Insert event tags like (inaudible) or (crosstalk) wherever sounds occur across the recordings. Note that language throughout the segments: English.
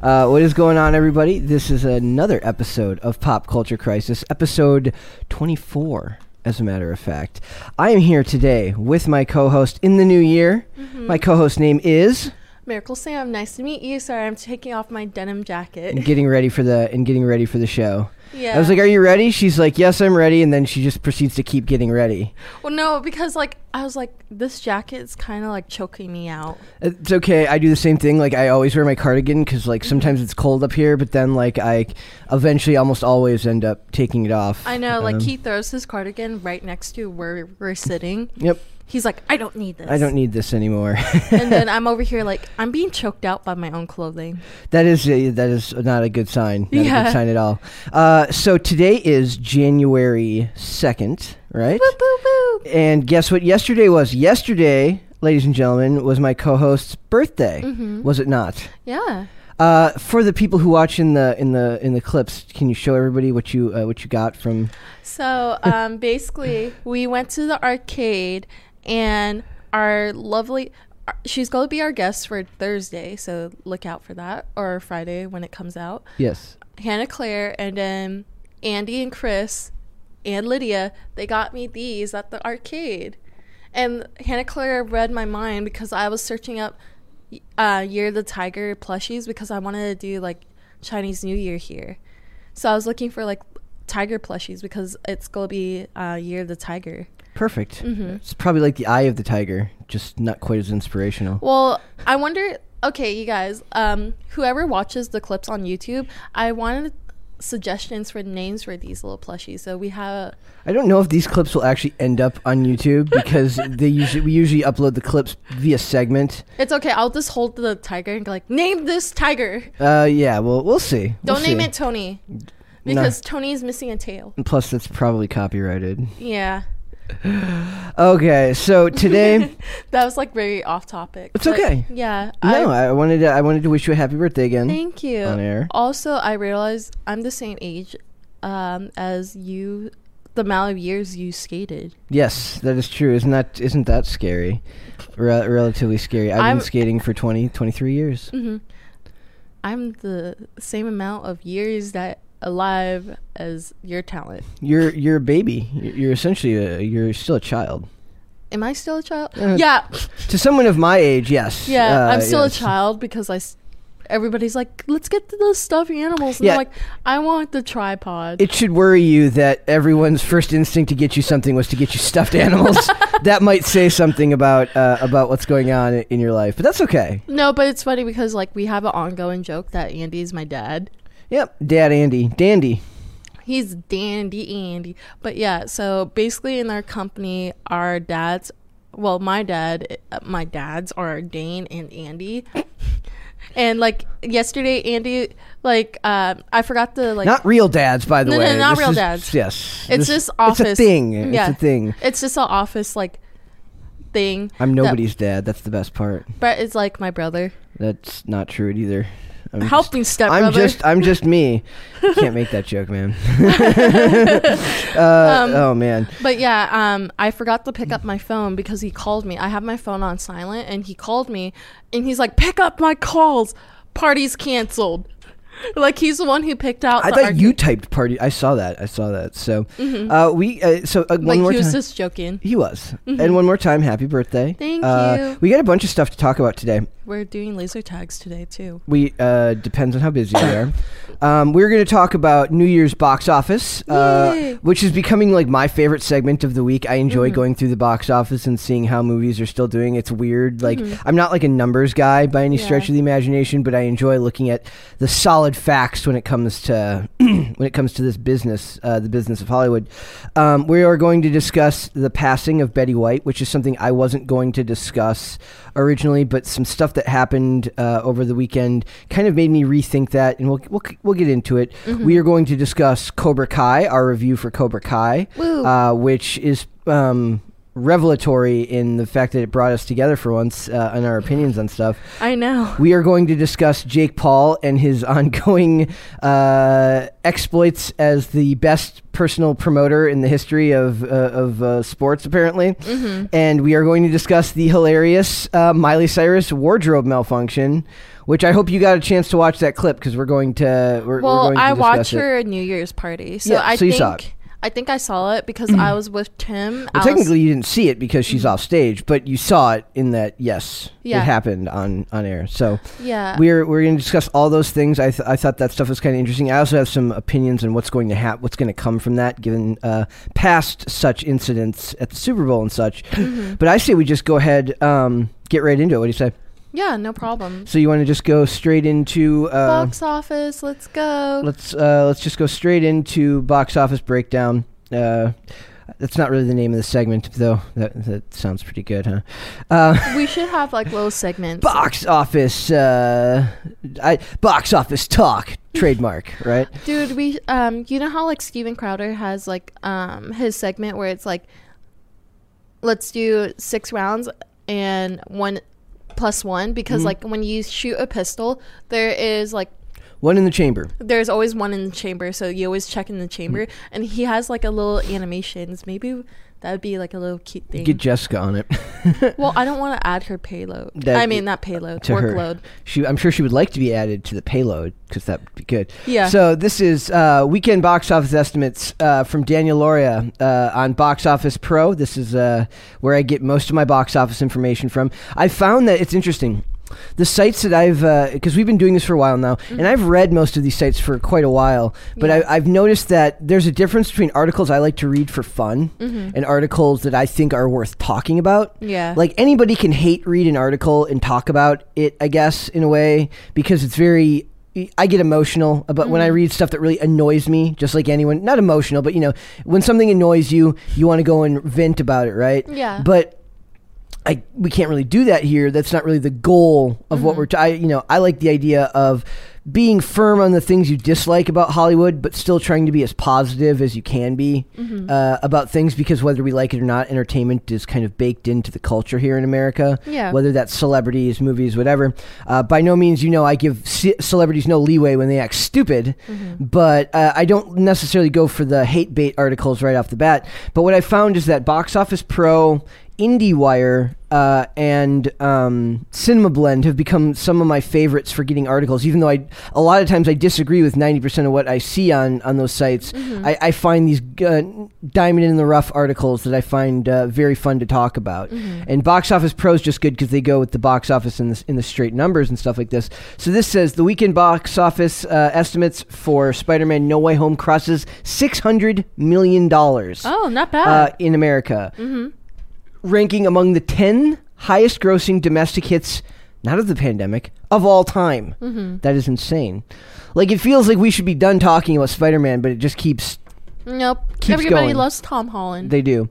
Uh, what is going on, everybody? This is another episode of Pop Culture Crisis, episode 24, as a matter of fact. I am here today with my co host in the new year. My co host name is. Miracle Sam, nice to meet you. Sorry, I'm taking off my denim jacket. And getting ready for the and getting ready for the show. yeah. I was like, "Are you ready?" She's like, "Yes, I'm ready." And then she just proceeds to keep getting ready. well, no, because like I was like, this jacket is kind of like choking me out. It's okay. I do the same thing. Like I always wear my cardigan because Mm-hmm. like sometimes it's cold up here, but then like I eventually almost always end up taking it off. I know, like Um, he throws his cardigan right next to where we're sitting. Yep. He's like, I don't need this. I don't need this anymore. (laughs) and then (laughs) I'm over here like I'm being choked out by my own clothing. that is a, that is not a good sign. Not a Yeah. good sign at all. Uh, so today is January second, right? Boop boop boop. And guess what? Yesterday was yesterday, ladies and gentlemen, was my co-host's birthday. Mhm. Was it not? Yeah. Uh, for the people who watch in the in the in the clips, can you show everybody what you uh, what you got from? So um, basically, we went to the arcade, and our lovely. uh, She's going to be our guest for Thursday, so look out for that, or Friday when it comes out. Yes. Hannah Claire, and then Andy and Chris and Lydia, they got me these at the arcade. And Hannah Claire read my mind because I was searching up uh, Year of the Tiger plushies because I wanted to do like Chinese New Year here. So I was looking for like tiger plushies because it's going to be uh, Year of the Tiger. Perfect. Mhm. It's probably like the eye of the tiger, just not quite as inspirational. Well, I wonder. Okay, you guys, um, whoever watches the clips on YouTube, I wanted suggestions for names for these little plushies. So we have. I don't know if these clips will actually end up on YouTube (laughs) because they usually we usually upload the clips via segment. It's okay. I'll just hold the tiger and go like, name this tiger. Uh, yeah, well, we'll see. We'll Don't name see. it Tony, because Tony is missing a tail. And Plus, that's probably copyrighted. Yeah, (laughs) Okay, so today, (laughs) that was like very off topic. It's okay. Yeah. no, I, I wanted to I wanted to wish you a happy birthday again thank you. on air. Also, I realized I'm the same age um, as you. The amount of years you skated. Yes, that is true. Isn't that isn't that scary? Re- relatively scary. I've I'm- been skating for 20, 23 years. hmm I'm the same amount of years that alive as your talent. You're you're a baby. You're essentially a, you're still a child. Am I still a child? Uh, yeah, To someone of my age, yes. yeah. Uh, I'm still yes. a child because I. s- Everybody's like, let's get to the stuffed animals. And Yeah. I'm like, I want the tripod. It should worry you that everyone's first instinct to get you something was to get you stuffed animals. (laughs) that might say something about uh, about what's going on in your life, but that's okay. no, but it's funny because like we have an ongoing joke that Andy's my dad. Yep, Dad Andy, Dandy. He's dandy Andy. But yeah, so basically in our company, our dads, well, my dad, my dads are Dane and Andy. And like yesterday, Andy, like uh, I forgot to like. not real dads, by the No, no, way. not This real is- dads. Yes, It's This- just office. It's a thing. It's a thing. It's just an office like thing. I'm that- nobody's dad. That's the best part. Brett is like my brother. That's not true either. I'm Help just- stepbrother. I'm just I'm just me. (laughs) Can't make that joke, man. (laughs) uh, Um, oh man. But yeah, um, I forgot to pick up my phone because he called me. I have my phone on silent, and he called me, and he's like, "Pick up my calls. Party's canceled." Like he's the one who picked out. I thought you typed party. I saw that. I saw that. So, uh, we uh, so uh, one Mm-hmm. like more he was time. just joking. he was, and one more time, happy birthday! Thank Uh, you. We got a bunch of stuff to talk about today. We're doing laser tags today too. We uh, depends on how busy we are. (coughs) Um, we're going to talk about New Year's box office, uh, which is becoming like my favorite segment of the week. I enjoy Mm-hmm. going through the box office and seeing how movies are still doing. It's weird. Like Mhm. I'm not like a numbers guy by any stretch of the imagination, but I enjoy looking at the solid facts when it comes to (clears throat) when it comes to this business, uh, the business of Hollywood. Um, we are going to discuss the passing of Betty White, which is something I wasn't going to discuss originally, but some stuff that happened uh, over the weekend kind of made me rethink that, and we'll we'll, we'll get into it. Mm-hmm. We are going to discuss Cobra Kai, our review for Cobra Kai, uh, which is. Um, revelatory in the fact that it brought us together for once uh, on our opinions on stuff. I know. We are going to discuss Jake Paul and his (laughs) ongoing uh, exploits as the best personal promoter in the history of uh, of uh, sports, apparently. Mm-hmm. And we are going to discuss the hilarious uh, Miley Cyrus wardrobe malfunction. Which I hope you got a chance to watch that clip because we're going to. We're, we're Well, going to I watched it. her New Year's party, so Yeah, I so think. I think I saw it because I was with Tim. Well, technically, you didn't see it because she's off stage, but you saw it in that. Yes, Yeah. it happened on on air. So yeah. we're we're going to discuss all those things. I th- I thought that stuff was kind of interesting. I also have some opinions on what's going to happen, what's going to come from that, given uh, past such incidents at the Super Bowl and such. Mm-hmm. But I say we just go ahead, um, get right into it. What do you say? Yeah, no problem. So you want to just go straight into uh, Box office, let's go. let's uh, let's just go straight into box office breakdown. Uh, that's not really the name of the segment, though. That that sounds pretty good, huh? Uh, (laughs) we should have like little segments. box office, uh, I, box office talk, (laughs) trademark, right? Dude, we um you know how like Steven Crowder has like um his segment where it's like let's do six rounds and one plus one because Mhm. like when you shoot a pistol there is like One in the chamber. there's always one in the chamber so you always check in the chamber and he has like a little animations maybe that would be like a little cute thing Get Jessica on it. (laughs) well i don't want to (laughs) add her payload That- i mean not payload to her. workload She, I'm sure she would like to be added to the payload because that would be good. yeah So this is uh, weekend box office estimates uh, from Daniel Loria uh, on Box Office Pro. This is uh, where I get most of my box office information from. I found that it's interesting. The sites that I've, because we've been doing this for a while now, and I've read most of these sites for quite a while, but Yeah. I, I've noticed that there's a difference between articles I like to read for fun Mhm. and articles that I think are worth talking about. yeah Like anybody can hate read an article and talk about it, I guess, in a way, because it's very. I get emotional about when I Mhm. read stuff that really annoys me, just like anyone. Not emotional, but you know, when something annoys you, you want to go and vent about it, right? yeah But I we can't really do that here. That's not really the goal of what Mhm. we're. T- I you know I like the idea of being firm on the things you dislike about Hollywood, but still trying to be as positive as you can be Mhm. uh, about things because whether we like it or not, entertainment is kind of baked into the culture here in America. yeah Whether that's celebrities, movies, whatever. Uh, by no means, you know, I give ce- celebrities no leeway when they act stupid, Mhm. but uh, I don't necessarily go for the hate bait articles right off the bat. But what I found is that Box Office Pro, IndieWire, uh, and um, Cinema Blend have become some of my favorites for getting articles. Even though I, a lot of times I disagree with ninety percent of what I see on on those sites, Mhm. I, I find these uh, diamond in the rough articles that I find uh, very fun to talk about. Mhm. And Box Office Pro is just good because they go with the box office in the, in the straight numbers and stuff like this. So this says the weekend box office uh, estimates for Spider-Man No Way Home crosses six hundred million dollars oh not uh, bad in America, mm-hmm. Ranking among the ten highest-grossing domestic hits, not of the pandemic, of all time. Mm-hmm. That is insane. Like it feels like we should be done talking about Spider-Man, but it just keeps Nope. Keeps Everybody going. loves Tom Holland. They do.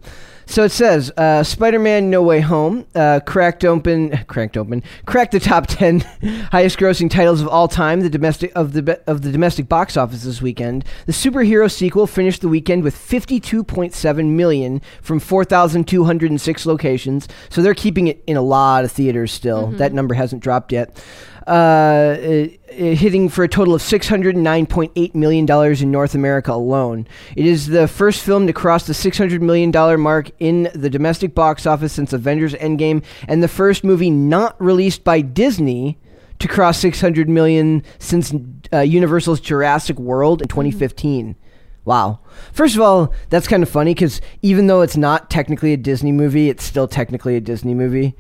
So it says uh, Spider-Man: No Way Home uh, cracked open, (laughs) cracked open, cracked the top ten (laughs) highest-grossing titles of all time. The domestic of the of the domestic box office this weekend. The superhero sequel finished the weekend with 52.7 million from 4,206 locations. So they're keeping it in a lot of theaters still. Mhm. That number hasn't dropped yet. Uh, it hitting for a total of $609.8 million in North America alone. It is the first film to cross the $600 million mark in the domestic box office since Avengers Endgame, and the first movie not released by Disney to cross 600 million since uh, Universal's Jurassic World in 2015. Wow. First of all, that's kind of funny because even though it's not technically a Disney movie, it's still technically a Disney movie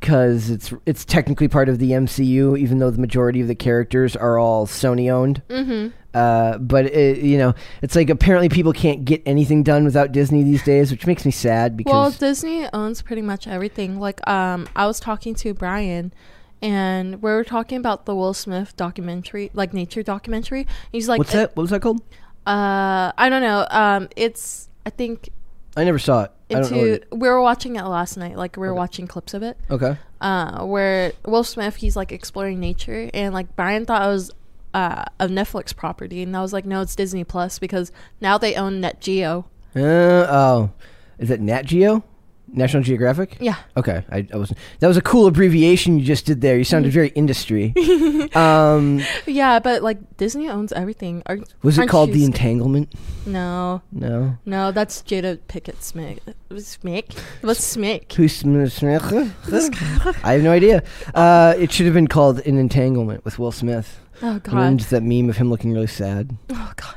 because it's it's technically part of the MCU, even though the majority of the characters are all Sony owned. mm-hmm. Uh, but it, you know, it's like apparently people can't get anything done without Disney these days, which makes me sad because Well, Disney owns pretty much everything. Like, um, I was talking to Brian, and we were talking about the Will Smith documentary, like nature documentary. He's like, what's that? What was that called? Uh, I don't know. Um, it's I think I never saw it. I don't know. into. What We were watching it last night. Like we were watching clips of it. it, okay. Uh, where Will Smith he's like exploring nature, and like Brian thought it was uh a Netflix property, and I was like, no, it's Disney Plus because now they own Net Geo. Uh, oh, is it Nat Geo? National Geographic. Yeah. Okay, I, I wasn't. That was a cool abbreviation you just did there. You sounded very industry. (laughs) um, Yeah, but like Disney owns everything. Are, was it called The Entanglement? No, No. no, that's Jada Pinkett Smith. Smith? What's Smith? Who's Smith? I have no idea. Uh, it should have been called An Entanglement with Will Smith. Oh And god. just that meme of him looking really sad. Oh god.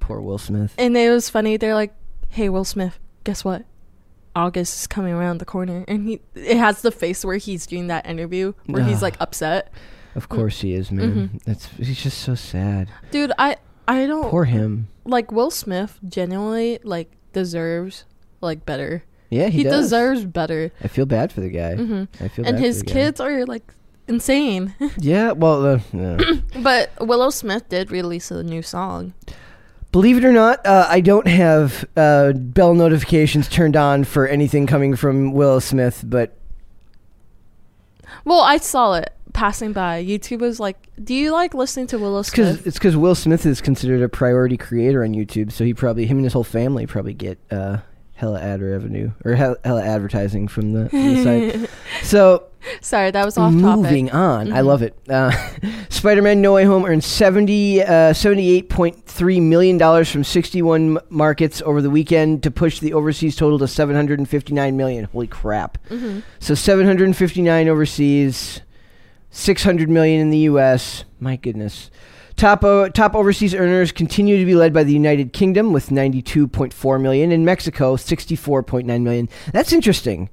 Poor Will Smith. And it was funny. They're like, "Hey, Will Smith, guess what? August is coming around the corner." And he it has the face where he's doing that interview where he's like upset. Of course he is, man. That's he's just so sad. Dude, I I don't Poor him. like Will Smith genuinely like deserves like better. Yeah, he, He, does. deserves better. I feel bad for the guy. hmm I feel And bad his for the guy. kids are like insane. (laughs) Yeah, well, uh, no. but Willow Smith did release a new song. Believe it or not, uh, I don't have uh, bell notifications turned on for anything coming from Will Smith, but Well, I saw it passing by. YouTube was like, "Do you like listening to Willow Smith?" it's because Will Smith is considered a priority creator on YouTube, so he probably him and his whole family probably get uh, hella ad revenue or hella, hella advertising from the, from the site. (laughs) So Sorry, that was off moving topic. on, I Mhm. love it. Uh, (laughs) Spider-Man: No Way Home earned 70, uh, 78.3 million dollars from 61 markets over the weekend to push the overseas total to 759 million. Holy crap! hmm So 759 overseas, 600 million in the U.S. My goodness. Top o- top overseas earners continue to be led by the United Kingdom with 92.4 million, and Mexico 64.9 million. That's interesting.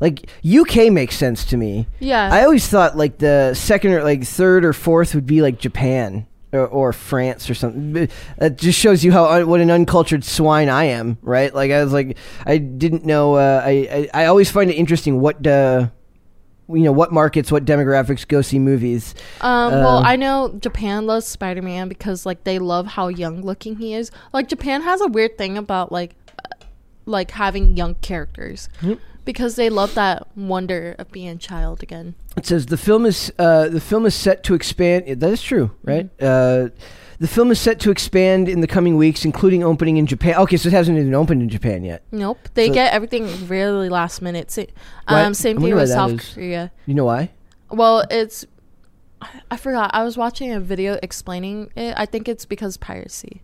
Like UK makes sense to me. Yeah. I always thought like the second or like third or fourth would be like Japan or, or France or something. That just shows you how what an uncultured swine I am, right? Like I was like I didn't know. Uh, I, I I always find it interesting what uh, you know what markets, what demographics go see movies. Um, well, Uh, I know Japan loves Spider Man because like they love how young looking he is. Like Japan has a weird thing about like uh, like having young characters Yep. because they love that wonder of being a child again. It says the film is uh, the film is set to expand. That is true, right? Uh, the film is set to expand in the coming weeks, including opening in Japan. Okay, so it hasn't even opened in Japan yet. Nope, they So- get everything really last minute. Sa- Why- Um, same thing wonder why with that South is. Korea. You know why? Well, it's I- I forgot. I was watching a video explaining it. I think it's because piracy.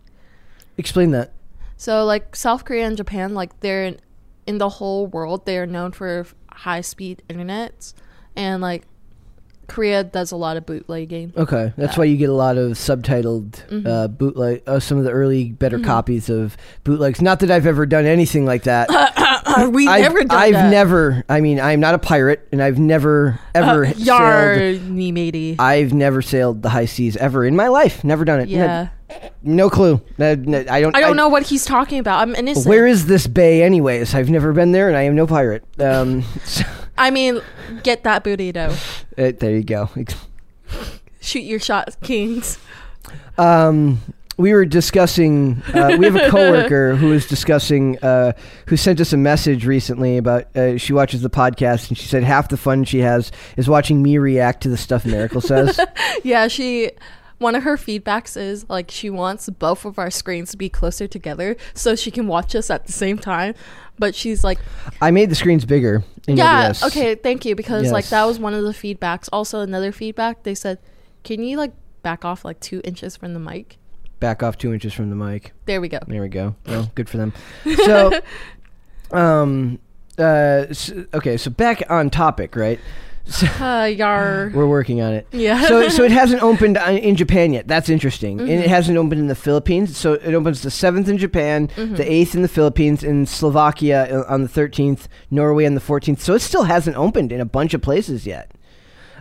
Explain that. So like South Korea and Japan, like they're in, in the whole world, they are known for high speed internet, and like Korea does a lot of bootlegging. Okay, that's why you get a lot of subtitled Mhm. uh, bootleg. Uh, some of the early better Mhm. copies of bootlegs. Not that I've ever done anything like that. (coughs) we I've, never done I've that. never. I mean, I'm not a pirate, and I've never ever Uh, (laughs) sailed. yar, me matey. I've never sailed the high seas ever in my life. Never done it. Yeah, No, no clue. No, no, I don't. I don't know what he's talking about. I'm innocent. Where is this bay, anyways? I've never been there, and I am no pirate. Um, (laughs) so, I mean, get that burrito. (laughs) uh, there you go. (laughs) Shoot your shot, kings. Um, we were discussing. Uh, we have a (laughs) coworker who was discussing. Uh, who sent us a message recently about. Uh, she watches the podcast, and she said half the fun she has is watching me react to the stuff Miracle says. Yeah, she. One of her feedbacks is like she wants both of our screens to be closer together so she can watch us at the same time. But she's like, I made the screens bigger. In yeah, OBS. okay, thank you because like that was one of the feedbacks. Also, another feedback they said, can you like back off like two inches from the mic? Back off two inches from the mic. There we go. There we go. Well, (laughs) good for them. So, (laughs) um, uh, s okay. So back on topic, right? So Uh, yar. we're working on it. Yeah. so so it hasn't (laughs) opened in Japan yet. That's interesting, and Mm-hmm. it hasn't opened in the Philippines. So it opens the seventh in Japan, Mm-hmm. the eighth in the Philippines, and Slovakia uh, on the thirteenth, Norway on the fourteenth. So it still hasn't opened in a bunch of places yet.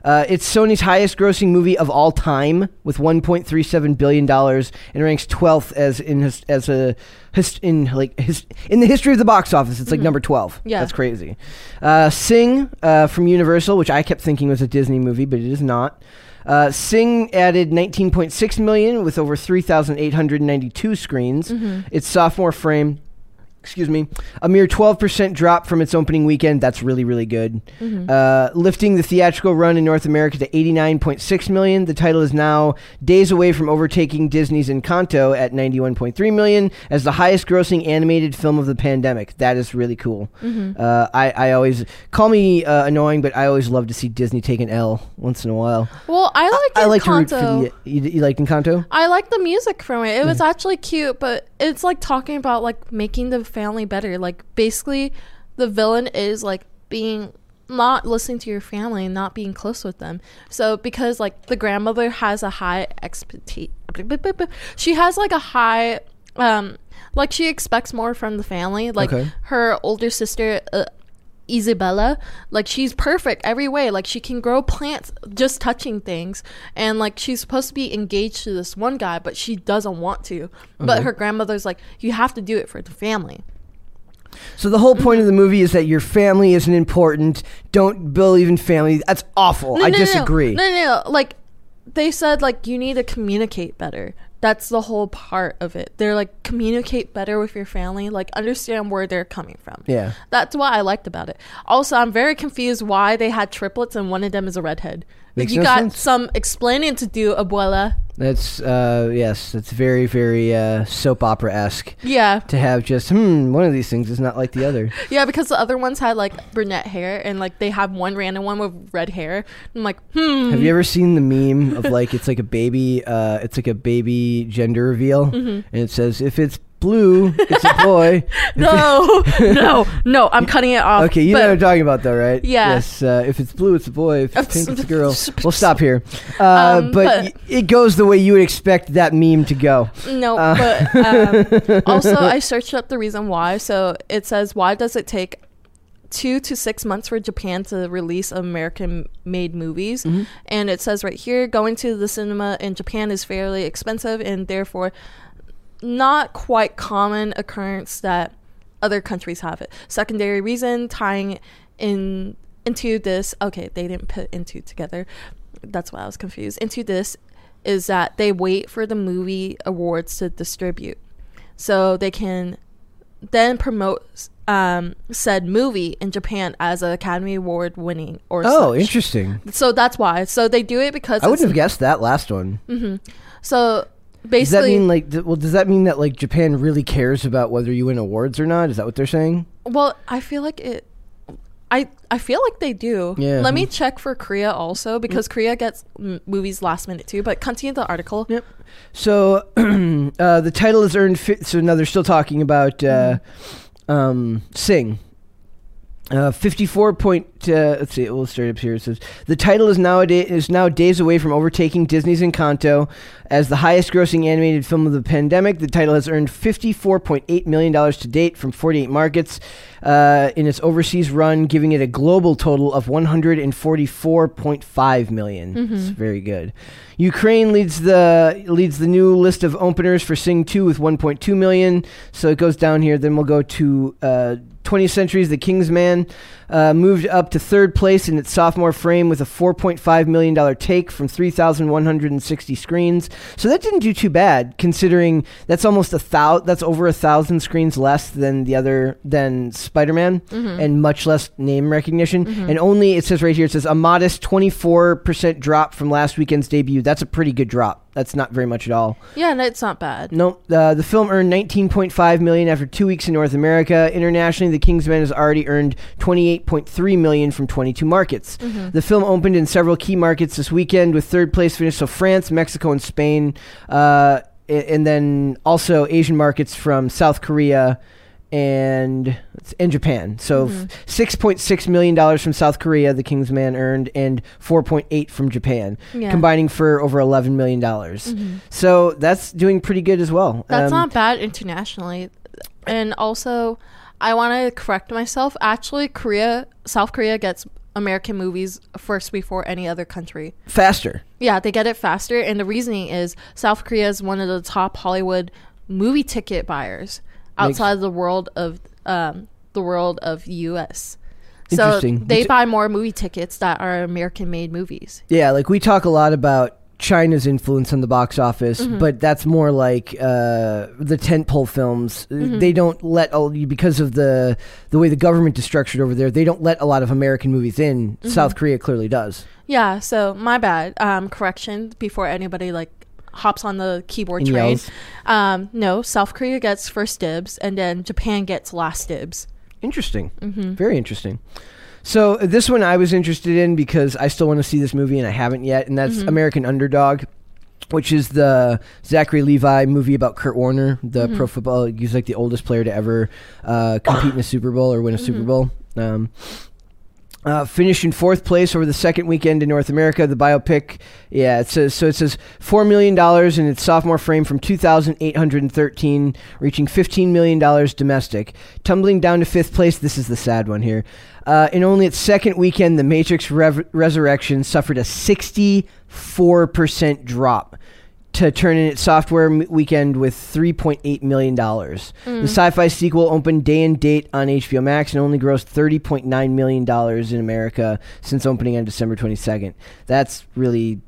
Uh, it's Sony's highest-grossing movie of all time, with 1.37 billion dollars, and ranks 12th as in his, as a his, in like his, in the history of the box office. It's like number 12. Yeah. that's crazy. Uh, Sing uh, from Universal, which I kept thinking was a Disney movie, but it is not. Uh, Sing added 19.6 million with over 3,892 screens. Its sophomore frame excuse me, a mere 12% drop from its opening weekend. That's really, really good. Uh, lifting the theatrical run in North America to 89.6 million. The title is now days away from overtaking Disney's Encanto at 91.3 million as the highest grossing animated film of the pandemic. That is really cool. Uh, I, I always, call me uh, annoying, but I always love to see Disney take an L once in a while. Well, I like I like to root for Encanto. the. You, you like Encanto? I like the music from it. It was actually cute, but it's like talking about like making the family better. Like basically, the villain is like being not listening to your family and not being close with them. So because like the grandmother has a high expectation, she has like a high, um, like she expects more from the family. Like Okay. her older sister. Uh, Isabela, like she's perfect every way. Like she can grow plants just touching things, and like she's supposed to be engaged to this one guy, but she doesn't want to. But mm-hmm. her grandmother's like, you have to do it for the family. So the whole point of the movie is that your family isn't important. Don't believe in family. That's awful. I No, no, no. disagree. No, no, no. Like they said, like you need to communicate better. That's the whole part of it. They're like communicate better with your family, like understand where they're coming from. Yeah. That's what I liked about it. Also, I'm very confused why they had triplets and one of them is a redhead. Like Makes you no got sense. some explaining to do, abuela. That's uh yes, that's very very uh soap opera esque Yeah, to have just hmm one of these things is not like the other. (laughs) yeah, because the other ones had like brunette hair and like they have one random one with red hair. I'm like, hmm. Have you ever seen the meme of like it's like a baby uh it's like a baby gender reveal (laughs) Mm-hmm. and it says if it's blue it's a boy. (laughs) No, (laughs) no, no. I'm cutting it off. Okay, you know what I'm talking about though, right? Yeah. Yes. Uh, if it's blue, it's a boy. If it's pink, it's a girl. (laughs) We'll stop here. Uh, Um, but, but- y- it goes the way you would expect that meme to go. No, Uh. but um, also I searched up the reason why. So it says, why does it take two to six months for Japan to release American-made movies? Mm-hmm. And it says right here, going to the cinema in Japan is fairly expensive and therefore not quite common occurrence that other countries have it. Secondary reason tying in into this. Okay, they didn't put into together. That's why I was confused. Into this is that they wait for the movie awards to distribute, so they can then promote um, said movie in Japan as an Academy Award winning or Oh, such. interesting. So that's why. So they do it because I wouldn't have guessed that last one. so Does that mean like? well, does that mean that like Japan really cares about whether you win awards or not? Is that what they're saying? Well, I feel like it. I I feel like they do. Yeah. Let me check for Korea also because Korea gets m- movies last minute too. But continue the article. Yep. So (clears throat) uh, the title has earned. Fi- so now they're still talking about uh, um, Sing. Uh, 54 point. Uh, let's see. We'll start up here. It says the title is nowadays is now days away from overtaking Disney's Encanto as the highest-grossing animated film of the pandemic. The title has earned 54.8 million dollars to date from 48 markets uh, in its overseas run, giving it a global total of 144.5 million. It's very good. Ukraine leads the leads the new list of openers for Sing 2 with 1.2 million. So it goes down here. Then we'll go to uh, 20th Century's The King's Man. Uh, moved up to third place in its sophomore frame with a 4.5 million dollar take from 3,160 screens. So that didn't do too bad, considering that's almost a thou. That's over a thousand screens less than the other than Spider-Man, and much less name recognition. And only it says right here it says a modest 24 percent drop from last weekend's debut. That's a pretty good drop. That's not very much at all. Yeah, no, it's not bad. Nope. Uh, the film earned 19.5 million after two weeks in North America. Internationally, The King's Man has already earned 28.3 million from 22 markets. The film opened in several key markets this weekend, with third place finished so France, Mexico, and Spain, uh, and then also Asian markets from South Korea and in Japan. So f- 6.6 million dollars from South Korea, The King's Man earned, and 4.8 from Japan, Yeah. combining for over 11 million dollars. So that's doing pretty good as well. That's Um, not bad internationally. And also, I want to correct myself. Actually, Korea, South Korea gets American movies first before any other country. faster. Yeah, they get it faster, and the reasoning is South Korea is one of the top Hollywood movie ticket buyers Makes- outside the world of um, the world of U.S. So Interesting. they buy more movie tickets that are American-made movies. Yeah, like we talk a lot about China's influence on the box office, Mm-hmm. but that's more like uh, the tentpole films. Mm-hmm. They don't let all because of the the way the government is structured over there. They don't let a lot of American movies in. Mm-hmm. South Korea clearly does. Yeah, so my bad. Um, correction before anybody like hops on the keyboard And train. Um, no, South Korea gets first dibs, and then Japan gets last dibs. Interesting. Mm-hmm. Very interesting. So this one I was interested in because I still want to see this movie and I haven't yet, and that's American Underdog, which is the Zachary Levi movie about Kurt Warner, the pro football. He's like the oldest player to ever uh, compete in a Super Bowl or win a Super Bowl. Um, uh, finished in fourth place over the second weekend in North America. The biopic, yeah, it says so. It says four million dollars in its sophomore frame from two thousand eight hundred and thirteen, reaching fifteen million dollars domestic, tumbling down to fifth place. This is the sad one here. Uh, in only its second weekend, The Matrix Rev- Resurrection suffered a sixty-four percent drop to turn in its software m- weekend with $3.8 million. The sci fi sequel opened day and date on HBO Max and only grossed $30.9 million in America since opening on December 22nd. That's really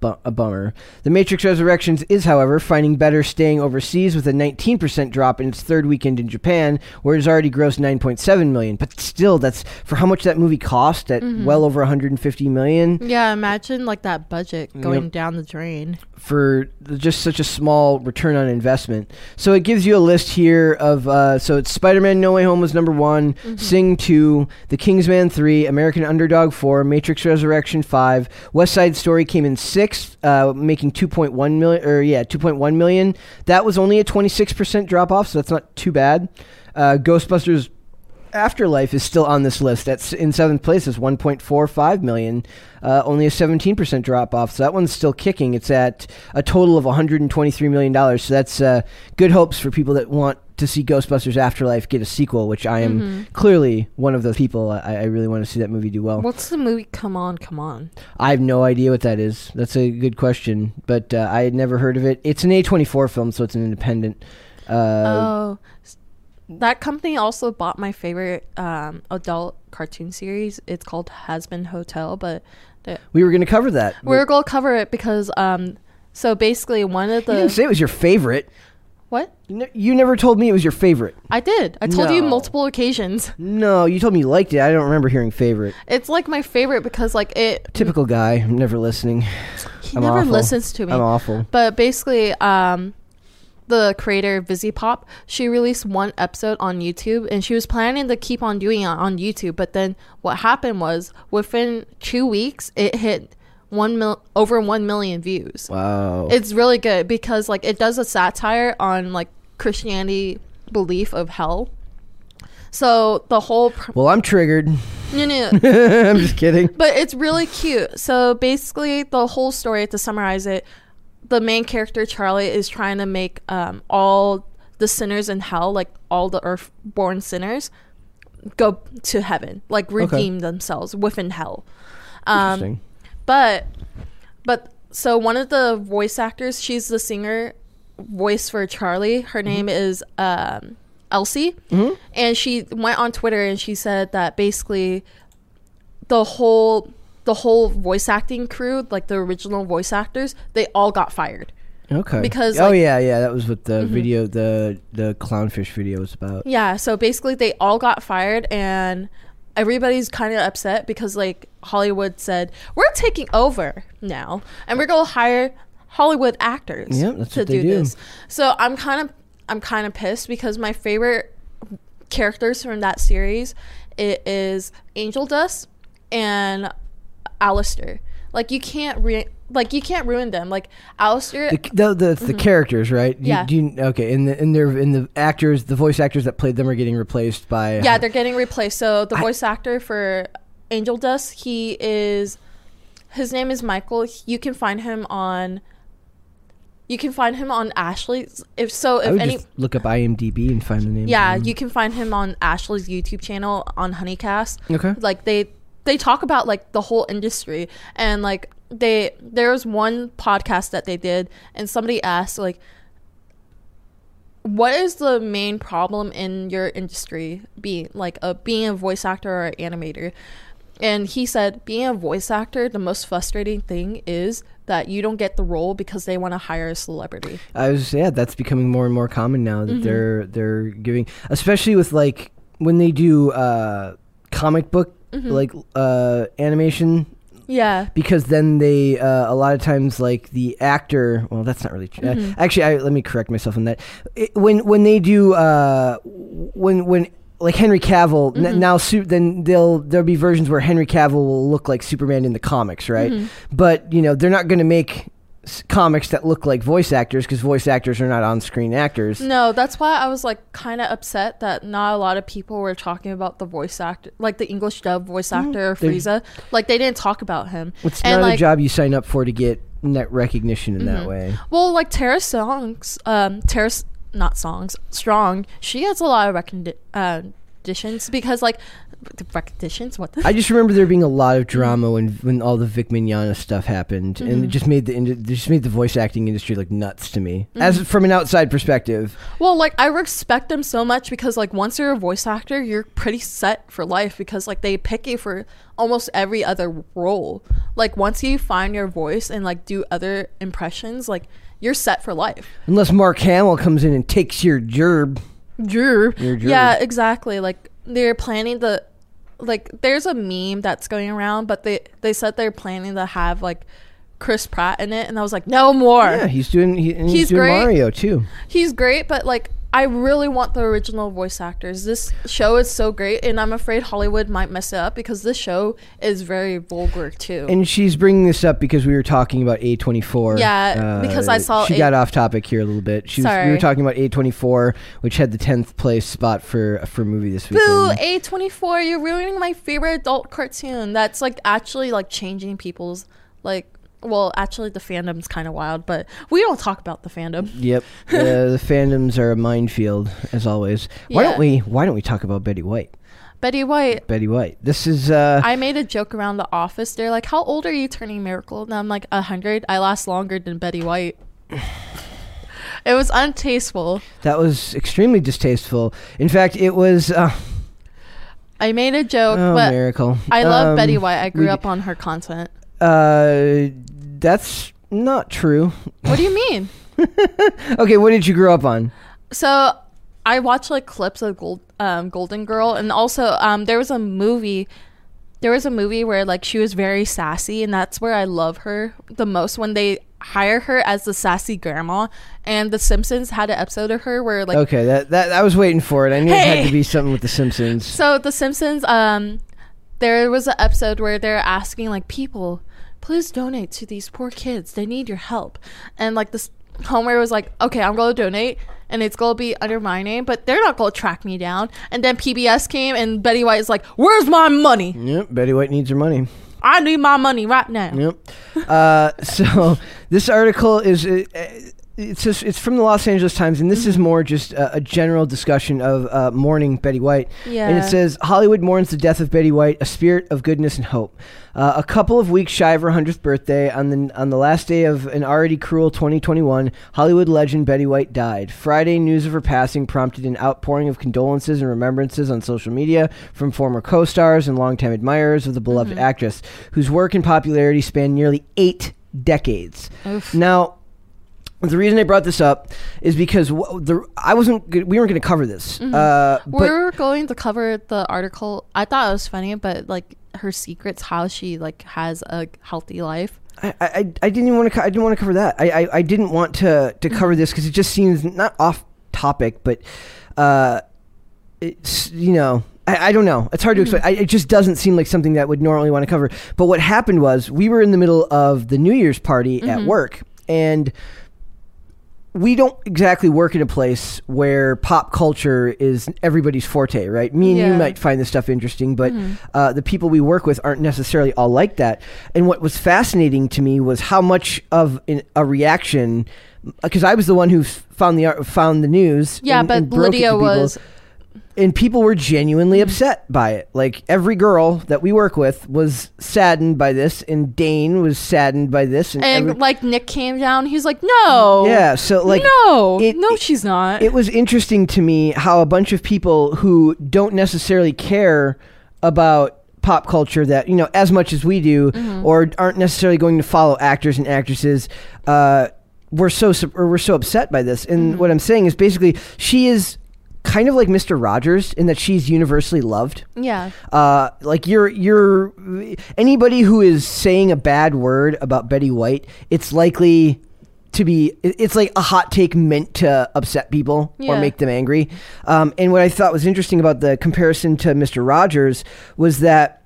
bu- a bummer. The Matrix Resurrections is, however, finding better staying overseas with a 19% drop in its third weekend in Japan, where it's already grossed 9.7 million. But still, that's for how much that movie cost at well over 150 million Yeah, imagine like that budget going Yep. down the drain. for just such a small return on investment. So it gives you a list here of uh, so it's Spider-Man: No Way Home was number one, Sing two, The King's Man three, American Underdog four, Matrix Resurrection five, West Side Story came in sixth, uh, making two point one million or yeah two point one million. That was only a twenty six percent drop off, so that's not too bad. Uh, Ghostbusters Afterlife is still on this list. That's in seventh place. Is 1.45 million, uh, only a 17% drop off. So that one's still kicking. It's at a total of 123 million dollars. So that's uh, good hopes for people that want to see Ghostbusters Afterlife get a sequel. Which I am clearly one of those people. I, I really want to see that movie do well. What's the movie? Come on, come on. I have no idea what that is. That's a good question, but uh, I had never heard of it. It's an A24 film, so it's an independent. Uh, oh, that company also bought my favorite um, adult cartoon series. It's called Hazbin Hotel, but the, we were going to cover that. we're gonna cover it because um, so basically one of the you didn't the say it was your favorite. What You ne- You never told me it was your favorite. I did. I told you No. multiple occasions. No, you told me you liked it. I don't remember hearing favorite. It's like my favorite because like it. Typical guy, I'm never listening. He I'm never awful. listens to me. I'm awful. But basically, um, the creator VivziePop, she released one episode on YouTube, and she was planning to keep on doing it on YouTube. But then what happened was, within two weeks, it hit one mil- over one million views. Wow. It's really good because like it does a satire on like Christianity belief of hell. So the whole pr- well, I'm triggered. no, no. (laughs) I'm just kidding. But it's really cute. So basically, the whole story, to summarize it, the main character, Charlie, is trying to make um, all the sinners in hell, like all the earth born sinners, go to heaven, like redeem themselves within hell. Um, Interesting. But, but, so one of the voice actors, she's the singer voice for Charlie. Her name is um, Elsie. And she went on Twitter and she said that basically the whole the whole voice acting crew, like the original voice actors, they all got fired. Okay. because, oh like- Mm-hmm. yeah, yeah, that was what the video, the the clownfish video was about. Yeah, so basically they all got fired and everybody's kind of upset because like Hollywood said, "We're taking over now and we're going to hire Hollywood actors to do, do. this." So I'm kind of I'm kind of pissed because my favorite characters from that series it is Angel Dust and Alastor. Like you can't re- like you can't ruin them. Like Alastor The the the, the characters, right? You- Mm-hmm. Yeah. do you- okay, and the and their and the actors, the voice actors that played them are getting replaced by. Yeah, they're getting replaced. So the I- voice actor for Angel Dust, he is his name is Michael. You can find him on you can find him on Ashley's if so if any just look up IMDb and find the name. yeah, you can find him on Ashley's YouTube channel on Honeycast. Okay. Like they they talk about like the whole industry and like they there was one podcast that they did and somebody asked like what is the main problem in your industry being like a being a voice actor or an animator and he said being a voice actor the most frustrating thing is that you don't get the role because they want to hire a celebrity. I was yeah, that's becoming more and more common now that Mm-hmm. they're they're giving, especially with like when they do uh, comic book Mm-hmm. like uh, animation. Yeah. Because then they uh, a lot of times like the actor. Well, that's not really true. Uh, Mm-hmm. actually, I, let me correct myself on that. It, when when they do uh, when when like Henry Cavill Mm-hmm. now, su- then they'll there'll be versions where Henry Cavill will look like Superman in the comics, right? Mm-hmm. But you know they're not going to make comics that look like voice actors because voice actors are not on-screen actors. No, that's why I was like kind of upset that not a lot of people were talking about the voice actor, like the English dub voice actor they're- Frieza. Like they didn't talk about him. It's and not like, a job you sign up for to get net recognition in that way. Well, like Tara Songs, um, Tara, not songs, Strong. She gets a lot of recogni- uh, because like the recognitions. What the? I just remember there being a lot of drama when when all the Vic Mignogna stuff happened, and Mm-hmm. it just made the ind- it just made the voice acting industry like nuts to me, Mm-hmm. as from an outside perspective. Well, like I respect them so much because like once you're a voice actor, you're pretty set for life because like they pick you for almost every other role. Like once you find your voice and like do other impressions, like you're set for life. Unless Mark Hamill comes in and takes your gerb. Drew. Yeah, exactly. Like they're planning the like there's a meme that's going around, but they they said they're planning to have like Chris Pratt in it and I was like, "No more." Yeah, he's doing he, he's, He's doing great. Mario too. He's great, but like I really want the original voice actors. This show is so great and I'm afraid Hollywood might mess it up because this show is very vulgar too. And she's bringing this up because we were talking about A24. Yeah, uh, because I saw She A- got off topic here a little bit. She was, we were talking about A24, which had the 10th place spot for for movie this Boo. A24, you're ruining my favorite adult cartoon. That's like actually like changing people's like well, actually the fandom's kind of wild, but we don't talk about the fandom. Yep, (laughs) uh, the fandoms are a minefield as always. Why Yeah. don't we Why don't we talk about Betty White? Betty White, Betty White. This is uh, I made a joke around the office. They're like, "How old are you turning Miracle?" And I'm like, "A hundred. I last longer than Betty White." (sighs) it was untasteful. that was extremely distasteful. In fact, it was. Uh, I made a joke, oh, but miracle! I love Um, Betty White. I grew we- up on her content. Uh, that's not true. What do you mean? (laughs) Okay, what did you grow up on? So I watched like clips of Gold, um, Golden Girl, and also um, there was a movie. There was a movie where like she was very sassy, and that's where I love her the most. When they hire her as the sassy grandma, and The Simpsons had an episode of her where like Okay, that that I was waiting for it. I knew it had to be something with the Simpsons. (laughs) So The Simpsons, um, there was an episode where they're asking like people, please donate to these poor kids. They need your help. And like this Homer was like, okay, I'm gonna donate, and it's gonna be under my name, but they're not gonna track me down. And then PBS came, and Betty White is like, where's my money? Yep, Betty White needs your money. I need my money right now. Yep. Uh, (laughs) so this article is uh, it's just, it's from the Los Angeles Times, and this is more just a, a general discussion of uh, mourning Betty White. Yeah. And it says Hollywood mourns the death of Betty White, a spirit of goodness and hope. Uh, a couple of weeks shy of her hundredth birthday, on the on the last day of an already cruel 2021, Hollywood legend Betty White died. Friday news of her passing prompted an outpouring of condolences and remembrances on social media from former co-stars and longtime admirers of the beloved actress, whose work and popularity spanned nearly eight decades. Oof. Now, the reason I brought this up is because w- the I wasn't g- we weren't going to cover this. Uh, but We're going to cover the article. I thought it was funny, but like her secrets, how she like has a healthy life. I, I, I didn't even want to. I didn't want to cover that. I, I, I didn't want to to cover this because it just seems not off topic, but uh, it's you know. I, I don't know. It's hard to explain. I, it just doesn't seem like something that would normally want to cover. But what happened was we were in the middle of the New Year's party at work, and we don't exactly work in a place where pop culture is everybody's forte, right? Me and you might find this stuff interesting, but uh, the people we work with aren't necessarily all like that. And what was fascinating to me was how much of an, a reaction, because I was the one who found the found the news. Yeah, and- but and Lydia was and people were genuinely Mm-hmm. upset by it. Like every girl that we work with was saddened by this, and Dane was saddened by this, and, and every- like Nick came down. He's like, no, yeah. So like no, it- no, it- she's not. it was interesting to me how a bunch of people who don't necessarily care about pop culture that you know as much as we do, or aren't necessarily going to follow actors and actresses. Uh, we're so or we're so upset by this, and what I'm saying is basically she is kind of like Mr. Rogers in that she's universally loved. Yeah. Uh, like you're you're anybody who is saying a bad word about Betty White, it's likely to be it's like a hot take meant to upset people or make them angry. Um, and what I thought was interesting about the comparison to Mr. Rogers was that.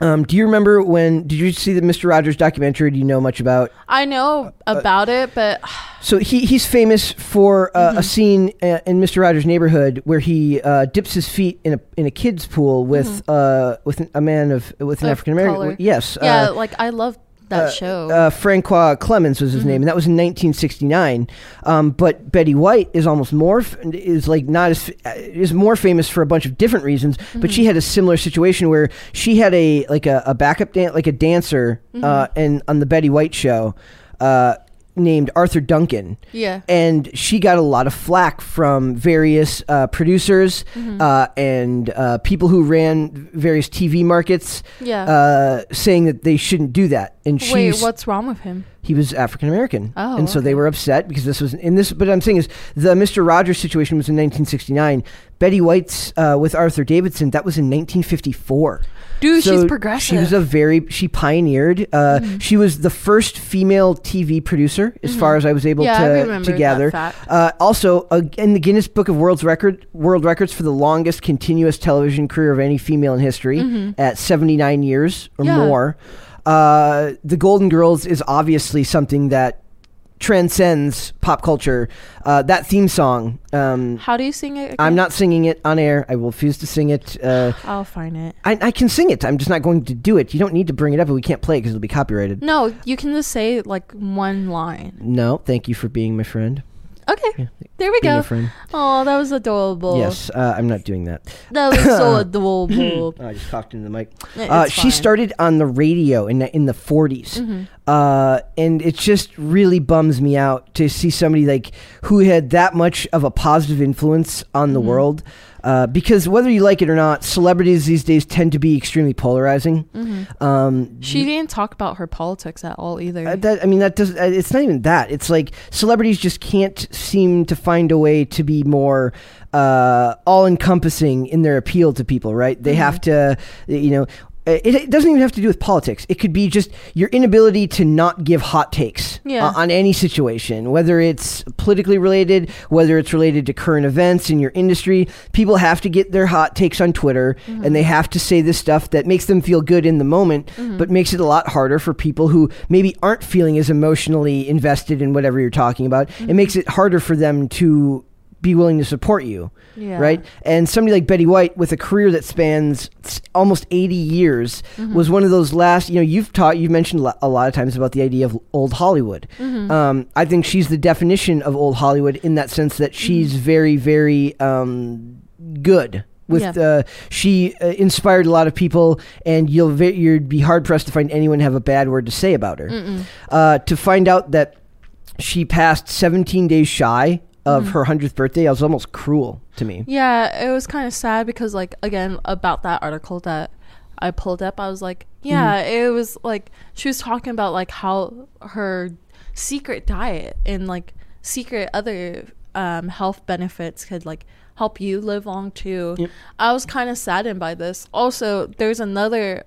Um, do you remember when? Did you see the Mr. Rogers documentary? Do you know much about? I know about it, but So he he's famous for uh, a scene uh, in Mr. Rogers' Neighborhood where he uh, dips his feet in a in a kid's pool with uh with a man of with an African American. Yes. yeah, uh, like I love that uh, show. Uh, Francois Clemmons was his name, and that was in 1969. Um, but Betty White is almost more f- is like not as f- uh, is more famous for a bunch of different reasons. But she had a similar situation where she had a like a, a backup dan- like a dancer, uh, and on the Betty White show. Uh, named Arthur Duncan yeah. and she got a lot of flack from various uh, producers Mm-hmm. uh, and uh, people who ran various TV markets, Yeah. uh, saying that they shouldn't do that. And Wait, what's wrong with him? He was African American, Oh, and so they were upset because this was in this. But I'm saying is the Mr. Rogers situation was in 1969. Betty White's uh, with Arthur Davidson that was in 1954. Dude, So she's progressive. She was a very she pioneered. Uh, She was the first female TV producer, as far as I was able Mm-hmm. Yeah, to to gather. Uh, also, uh, in the Guinness Book of World's Record World Records for the longest continuous television career of any female in history at 79 years or Mm-hmm. Yeah. more. Uh, the Golden Girls is obviously something that transcends pop culture. Uh, that theme song. Um, How do you sing it? Again? I'm not singing it on air. I will refuse to sing it. Uh, I'll find it. I, I can sing it. I'm just not going to do it. You don't need to bring it up, but we can't play it because it'll be copyrighted. No, you can just say like one line. No, thank you for being my friend. Okay, there we Being go. Oh, that was adorable. Yes, uh, I'm not doing that. (laughs) that was so (coughs) adorable. Oh, I just talked into the mic. Uh, she started on the radio in the, in the 40s. Uh, and it just really bums me out to see somebody like who had that much of a positive influence on the world. Uh, because whether you like it or not, celebrities these days tend to be extremely polarizing. Um, She didn't talk about her politics at all either. Uh, that I mean, that does. Uh, it's not even that. It's like celebrities just can't seem to find a way to be more uh, all-encompassing in their appeal to people. Right? They have to, you know. Uh, it, it doesn't even have to do with politics. It could be just your inability to not give hot takes Yeah. uh, on any situation, whether it's politically related, whether it's related to current events in your industry. People have to get their hot takes on Twitter, mm-hmm. and they have to say this stuff that makes them feel good in the moment, mm-hmm. but makes it a lot harder for people who maybe aren't feeling as emotionally invested in whatever you're talking about. It mm-hmm. makes it harder for them to be willing to support you Yeah. right? And somebody like Betty White, with a career that spans almost 80 years, Mm-hmm. was one of those last. You know, you've taught, you've mentioned a lot of times about the idea of old Hollywood. Mm-hmm. Um, I think she's the definition of old Hollywood in that sense that she's Mm-hmm. very, very um, good. With Yeah. uh, she uh, inspired a lot of people, and you'll ve- you'd be hard pressed to find anyone have a bad word to say about her. Uh, to find out that she passed 17 days shy of Mm-hmm. her 100th birthday, I was almost cruel to me. Yeah, it was kind of sad because, like, again, about that article that I pulled up, I was like, yeah, Mm-hmm. it was like she was talking about like how her secret diet and like secret other um, health benefits could like help you live long too. Yep. I was kind of saddened by this. Also, there's another,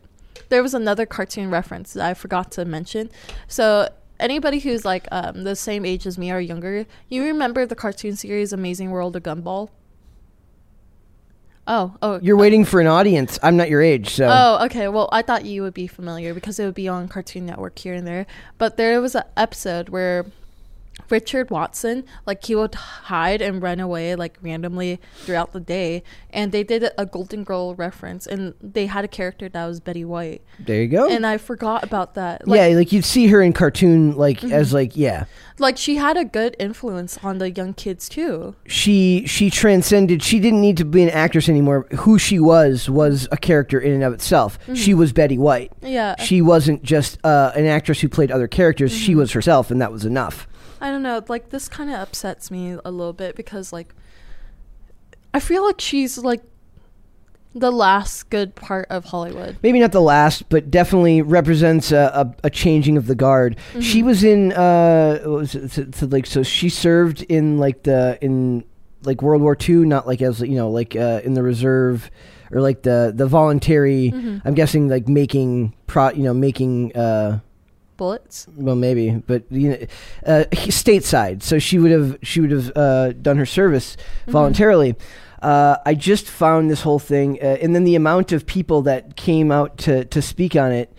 there was another cartoon reference that I forgot to mention. So anybody who's like um, the same age as me or younger, you remember the cartoon series Amazing World of Gumball? Oh, oh, You're waiting for an audience. I'm not your age, so Oh, okay. Well, I thought you would be familiar because it would be on Cartoon Network here and there. But there was an episode where Richard Watson, like, he would hide and run away, like, randomly throughout the day. And they did a Golden Girl reference, and they had a character that was Betty White. there you go. And I forgot about that. Like, Mm-hmm. yeah, like you'd see her in cartoon, like as like yeah, like, she had a good influence on the young kids, too. she she transcended. She didn't need to be an actress anymore. Who she was was a character in and of itself. She was Betty White. Mm-hmm. Yeah. Mm-hmm. She wasn't just uh, an actress who played other characters. She was herself, and that was enough. I don't know. Like this kind of upsets me a little bit because like I feel like she's like the last good part of Hollywood. maybe not the last, but definitely represents a, a, a changing of the guard. She Mm-hmm. was in uh, was it? So, so, like so she served in like the in like World War II, not like as you know like uh, in the reserve or like the the voluntary. Mm-hmm. I'm guessing like making pro you know making. Uh, Bullets. well, maybe, but you know, uh, stateside. So she would have she would have uh, done her service voluntarily. Uh, I just found this whole thing, uh, and then the amount of people that came out to, to speak on it.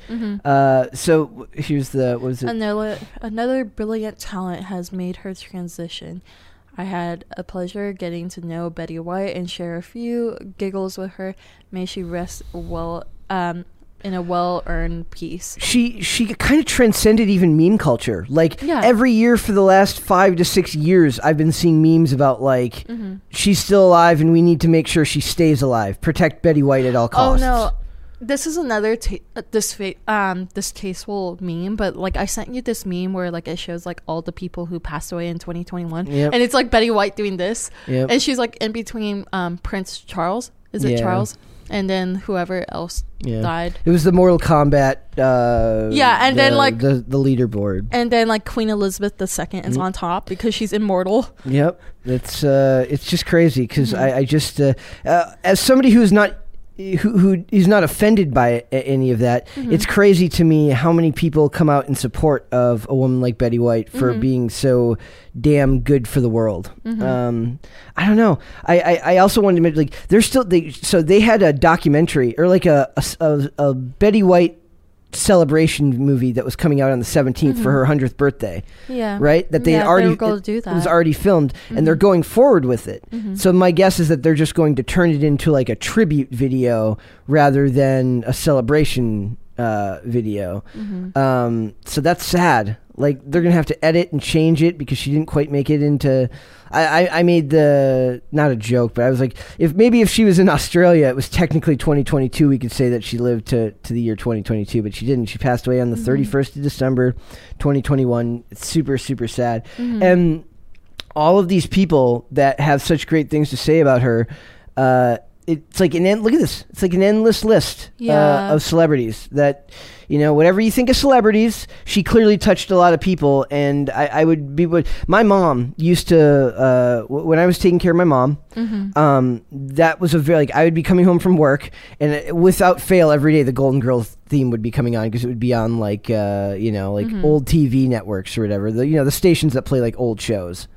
Uh, so here's the what was it? Another another brilliant talent has made her transition. I had a pleasure getting to know Betty White and share a few giggles with her. May she rest well um, in a well-earned peace. she she kind of transcended even meme culture. Like Yeah. every year for the last five to six years, I've been seeing memes about like Mm-hmm. she's still alive and we need to make sure she stays alive. Protect Betty White at all costs. Oh no, this is another ta- uh, this fa- um distasteful meme. But like I sent you this meme where like it shows like all the people who passed away in 2021, Yep. and it's like Betty White doing this, Yep. and she's like in between um Prince Charles. Is it Yeah. Charles? And then whoever else Yeah. died. It was the Mortal Kombat. Uh, Yeah, and then, like- the the leaderboard. And then like Queen Elizabeth II Mm-hmm. is on top because she's immortal. Yep, it's uh, it's just crazy because Mm-hmm. I, I just uh, uh, as somebody who's not who who is not offended by any of that, Mm-hmm. it's crazy to me how many people come out in support of a woman like Betty White for Mm-hmm. being so damn good for the world. Mm-hmm. Um, I don't know. I, I, I also wanted to mention like they're still they so they had a documentary or like a a Betty White celebration movie that was coming out on the 17th for her 100th birthday Yeah. right? That they Yeah, they already were going to do was that. Mm-hmm. already filmed, and they're going forward with it. So my guess is that they're just going to turn it into like a tribute video rather than a celebration uh, video. Mm-hmm. Um, so that's sad. Like they're gonna have to edit and change it because she didn't quite make it into. I, I, I made the not a joke, but I was like, if maybe if she was in (laughs) Australia, it was technically 2022. We could say that she lived to, to the year 2022, but she didn't. She passed away on the 31st of December, 2021. It's super super sad, and all of these people that have such great things to say about her. Uh, it's like an end, look at this. It's like an endless list Yeah. uh, of celebrities that you know whatever you think of celebrities she clearly touched a lot of people and i, I would be my mom used to uh, w- when i was taking care of my mom Mm-hmm. um, that was a very like i would be coming home from work and uh, without fail every day the golden girls theme would be coming on because it would be on like uh, you know like Mm-hmm. old tv networks or whatever the you know the stations that play like old shows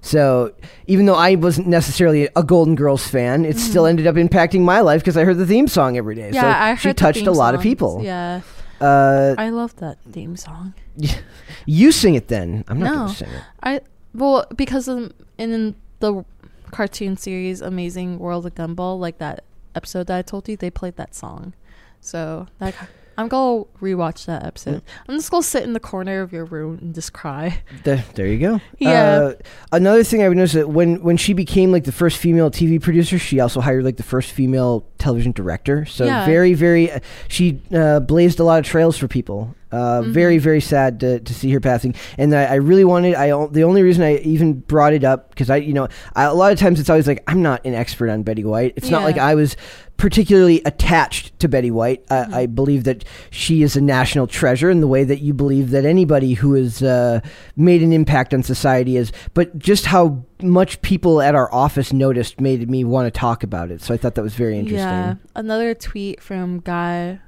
so even though I wasn't necessarily a Golden Girls fan, it still ended up impacting my life because I heard the theme song every day. Mm-hmm. Yeah, so I heard she touched a lot of people. Yeah, Uh, I love that theme song. (laughs) you sing it then. I'm not No. going to sing it. I well because in, in the cartoon series Amazing World of Gumball, like that episode that I told you, they played that song. So that I'm gonna rewatch that episode. I'm just gonna sit in the corner of your room and just cry. There, there you go. Yeah. Uh, another thing I would notice that when when she became like the first female TV producer, she also hired like the first female television director. So Yeah. very, very, uh, she uh, blazed a lot of trails for people. Uh, Mm-hmm. Very, very sad to, to see her passing. And I, I really wanted. I the only reason I even brought it up because I, you know, I, a lot of times it's always like I'm not an expert on Betty White. It's not like I was particularly attached to Betty White. I, I believe that she is a national treasure in the way that you believe that anybody who has uh, made an impact on society is. But just how much people at our office noticed made me want to talk about it. So I thought that was very interesting. Yeah. Another tweet from Guy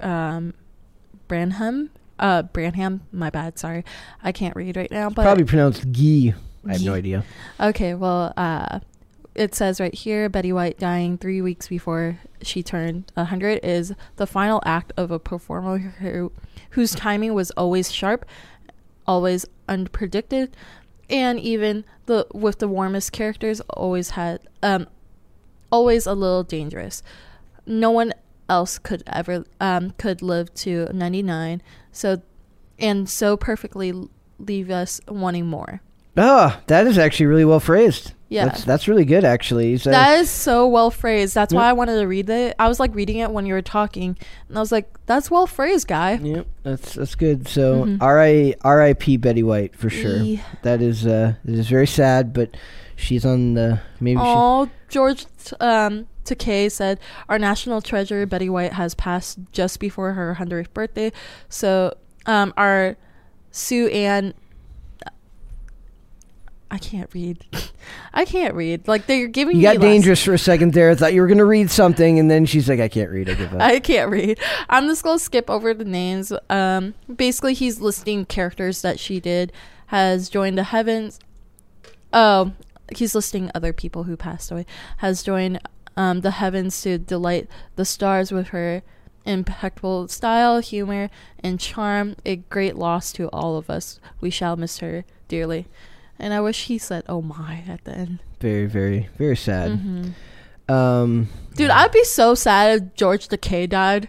um, Branum. Uh, Branum. My bad. Sorry, I can't read right now. But Probably pronounced Guy. I have no idea. Okay, well, uh, it says right here Betty White dying three weeks before she turned 100 is the final act of a performer who, whose timing was always sharp, always unpredicted, and even the with the warmest characters always had um, always a little dangerous. No one else could ever um, could live to 99, so and so perfectly leave us wanting more. Oh, that is actually really well phrased. Yeah. That's, that's really good, actually. So, That is so well phrased. That's Yep. why I wanted to read it. I was like reading it when you were talking, and I was like, "That's well phrased, guy." Yep, that's that's good. So Mhm. R.I. R.I.P. Betty White for sure. E- That is uh, it is very sad, but she's on the maybe she, Oh, George um, Takei said, "Our national treasure Betty White has passed just before her 100th birthday, so um, our Sue Ann." I can't read. I can't read. Like they're giving You got dangerous for a second there. I thought you were going to read something, and then she's like, "I can't read. I give up." (laughs) I can't read. I'm just gonna skip over the names. Um, basically, he's listing characters that she did has joined the heavens. Oh, he's listing other people who passed away. Has joined um, the heavens to delight the stars with her impeccable style, humor, and charm. A great loss to all of us. We shall miss her dearly. And I wish he said, "Oh my" at the end. very, very, very sad. hmm Um, Dude, I'd be so sad if George Takei died.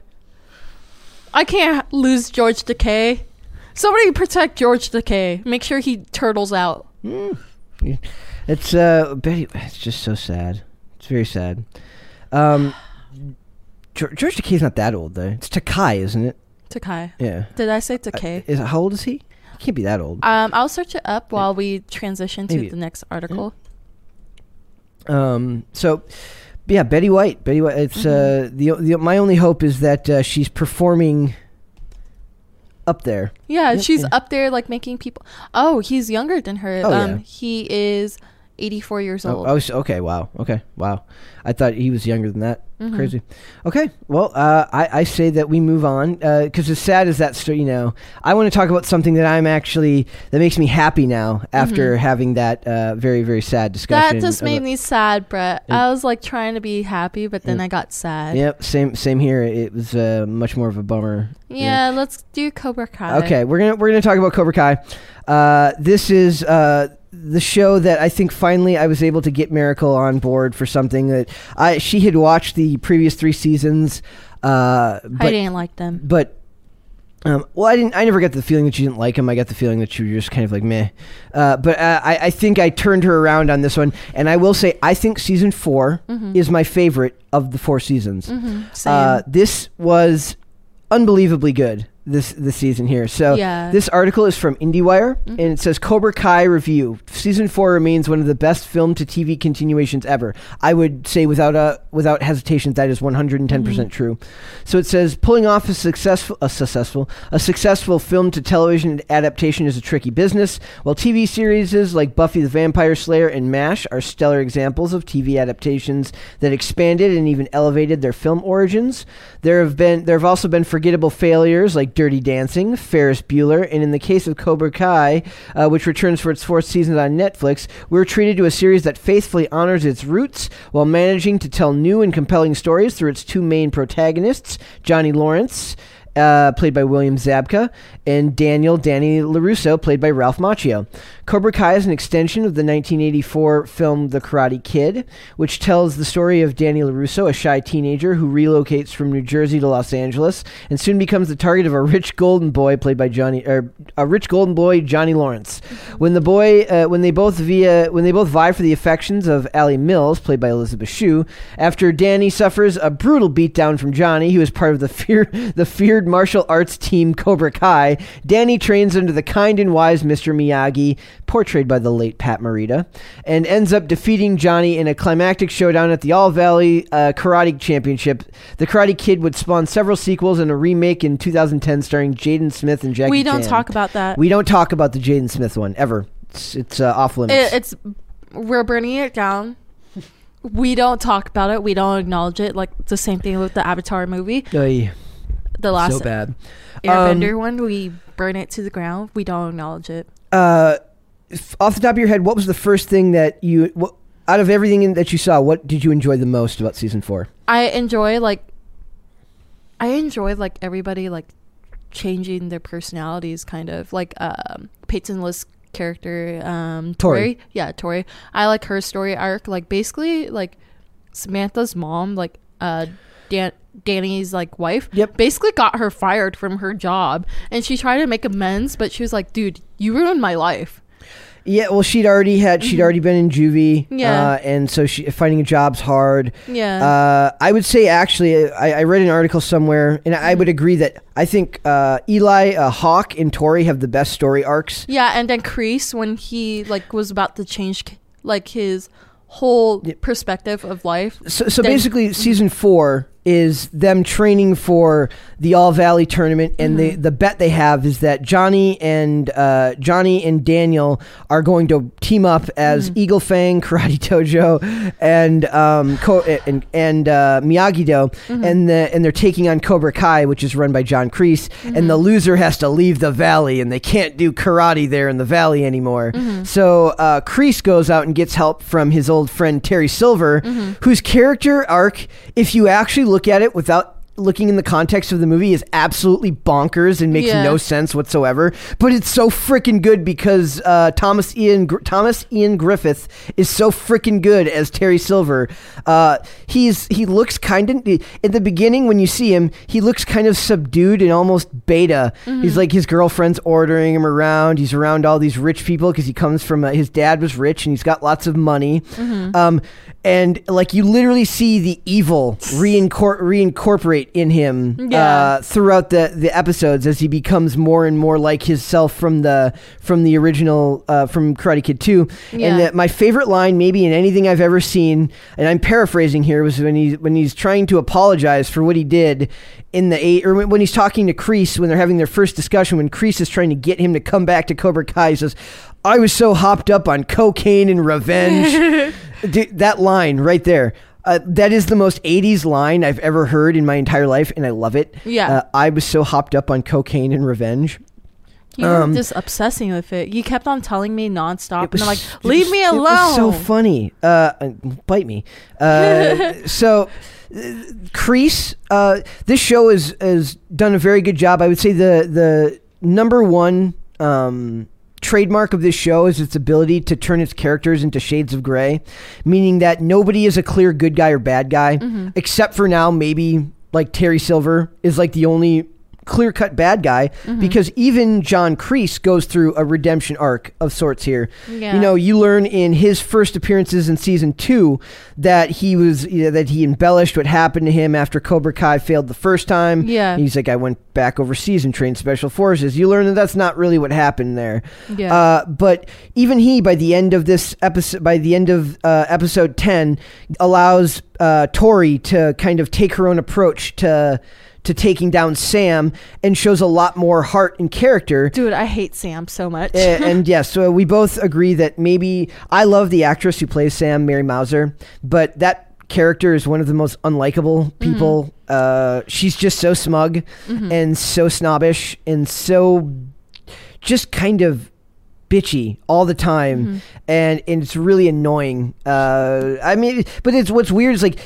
I can't lose George Takei. Somebody protect George Takei. Make sure he turtles out. mm, it's uh, Betty. It's just so sad. It's very sad. Um, George, Takei's not that old though. It's Takai, isn't it? Takai. Yeah. Did I say Takei? Is how old is he? Can't be that old. Um, I'll search it up while we transition to Maybe. the next article. Um, so yeah, Betty White. Betty White. It's uh, the, the my only hope is that uh, she's performing up there. Yeah, Yep, she's yeah. up there like making people. Oh, he's younger than her. Oh, um, yeah. he is 84 years Oh, old. oh, s- okay. Wow. Okay. Wow. I thought he was younger than that. Mhm. Crazy. Okay. Well, uh, I, I say that we move on because as sad as that story, you know, I want to talk about something that I'm actually that makes me happy now after having that uh, very very sad discussion. Mm-hmm. that just made me sad, Brett. Yeah. I was like trying to be happy, but then Yeah. I got sad. Yep. Same same here. It was uh, much more of a bummer. Yeah, let's do Cobra Kai. Okay, we're gonna we're gonna talk about Cobra Kai. Uh, this is uh, the show that I think finally I was able to get Miracle on board for something that I she had watched the previous three seasons, uh, I didn't like them. but. Um, well, I didn't. I never got the feeling that she didn't like him. I got the feeling that she was just kind of like meh. Uh, but uh, I, I think I turned her around on this one, and I will say I think season 4 Mhm. is my favorite of the four seasons. hmm Same. Uh, this was unbelievably good this this season here. So Yeah. this article is from IndieWire Mhm. and it says Cobra Kai review. Season 4 remains one of the best film to TV continuations ever. I would say without a without hesitation that is 110% Mm-hmm. percent true. So it says pulling off a successful a successful a successful film to television adaptation is a tricky business. While TV series like Buffy the Vampire Slayer and MASH are stellar examples of TV adaptations that expanded and even elevated their film origins, there have been there have also been forgettable failures like Dirty Dancing, Ferris Bueller, and in the case of Cobra Kai, uh, which returns for its fourth season on Netflix, we're treated to a series that faithfully honors its roots while managing to tell new and compelling stories through its two main protagonists, Johnny Lawrence. Uh, played by William Zabka, and Daniel Danny LaRusso, played by Ralph Macchio. Cobra Kai is an extension of the 1984 film The Karate Kid, which tells the story of Danny LaRusso, a shy teenager who relocates from New Jersey to Los Angeles and soon becomes the target of a rich golden boy played by Johnny, or a rich golden boy Johnny Lawrence. When the boy, uh, when they both via, when they both vie for the affections of Ali Mills, played by Elizabeth Shue, after Danny suffers a brutal beatdown from Johnny, who is part of the fear, the feared martial arts team Cobra Kai, Danny trains under the kind and wise Mr. Miyagi, portrayed by the late Pat Morita, and ends up defeating Johnny in a climactic showdown at the All Valley uh, Karate Championship. The Karate Kid would spawn several sequels and a remake in 2010 starring Jaden Smith and Jackie we don't Chan. talk about that. We don't talk about the Jaden Smith one ever. It's, it's uh, off limits. It, it's we're burning it down. We don't talk about it. We don't acknowledge it. Like the same thing with the Avatar movie, Oy, the last so bad. Airbender Um, one. We burn it to the ground. We don't acknowledge it. Uh, off the top of your head, what was the first thing that you, what, out of everything in, that you saw, what did you enjoy the most about season four? I enjoy like I enjoy like everybody like changing their personalities kind of like um Peyton List character um Tori. Tori. Yeah, Tori. I like her story arc like basically like Samantha's mom like uh Dan- Danny's like wife Yep. basically got her fired from her job and she tried to make amends but she was like dude you ruined my life Yeah, well, she'd already had, she'd already been in juvie. Mm-hmm. Yeah. Uh, and so she, finding a job's hard. yeah Uh, I would say actually, I, I read an article somewhere, and I would agree that I think uh, Eli, uh, Hawk, and Tori have the best story arcs. Yeah, and then Kreese when he like was about to change like his whole perspective of life. So, so then- basically, season four is them training for the All Valley tournament, and the the bet they have is that Johnny and uh, Johnny and Daniel are going to team up as Eagle Fang, (laughs) Karate Dojo, and um, Co- and and uh, Miyagi Do, and the and they're taking on Cobra Kai, which is run by John Kreese, and the loser has to leave the valley, and they can't do karate there in the valley anymore. So uh, Kreese goes out and gets help from his old friend Terry Silver, whose character arc, if you actually look at it without looking in the context of the movie is absolutely bonkers and makes Yeah. no sense whatsoever. But it's so freaking good because uh, Thomas Ian Gr- Thomas Ian Griffith is so freaking good as Terry Silver. Uh, he's he looks kind of in the beginning when you see him he looks kind of subdued and almost beta. He's like his girlfriend's ordering him around. He's around all these rich people because he comes from uh, his dad was rich and he's got lots of money. Um, and like you literally see the evil (laughs) reincor- reincorporate in him Yeah. uh, throughout the, the episodes as he becomes more and more like himself from the from the original uh, from Karate Kid 2 Yeah. and that my favorite line maybe in anything I've ever seen and I'm paraphrasing here was when he when he's trying to apologize for what he did in the eight or when when he's talking to Kreese when they're having their first discussion when Kreese is trying to get him to come back to Cobra Kai he says I was so hopped up on cocaine and revenge (laughs) Dude, that line right there. Uh, that is the most 80s line I've ever heard in my entire life, and I love it. Yeah. Uh, I was so hopped up on cocaine and revenge. You were Um, just obsessing with it. You kept on telling me nonstop, was, and I'm like, "Leave was- me It alone." was so funny. Uh, uh, bite me. Uh, (laughs) so, uh, Kreese. Uh, this show has has done a very good job. I would say the the number one um, trademark of this show is its ability to turn its characters into shades of gray, meaning that nobody is a clear good guy or bad guy, Mm-hmm. except for now maybe like Terry Silver is like the only clear cut bad guy Mm-hmm. because even John Kreese goes through a redemption arc of sorts here. Yeah. You know, you learn in his first appearances in season two that he was you know, that he embellished what happened to him after Cobra Kai failed the first time. Yeah. he's like, I went back overseas and trained special forces. You learn that that's not really what happened there. Yeah. Uh, but even he, by the end of this episode, by the end of uh, episode ten, allows uh, Tori to kind of take her own approach to to taking down Sam and shows a lot more heart and character. Dude, I hate Sam so much. A- (laughs) and yes, so we both agree that maybe I love the actress who plays Sam, Mary Mouser, but that character is one of the most unlikable people. Uh, she's just so smug and so snobbish and so just kind of bitchy all the time and, and it's really annoying uh i mean but it's what's weird is like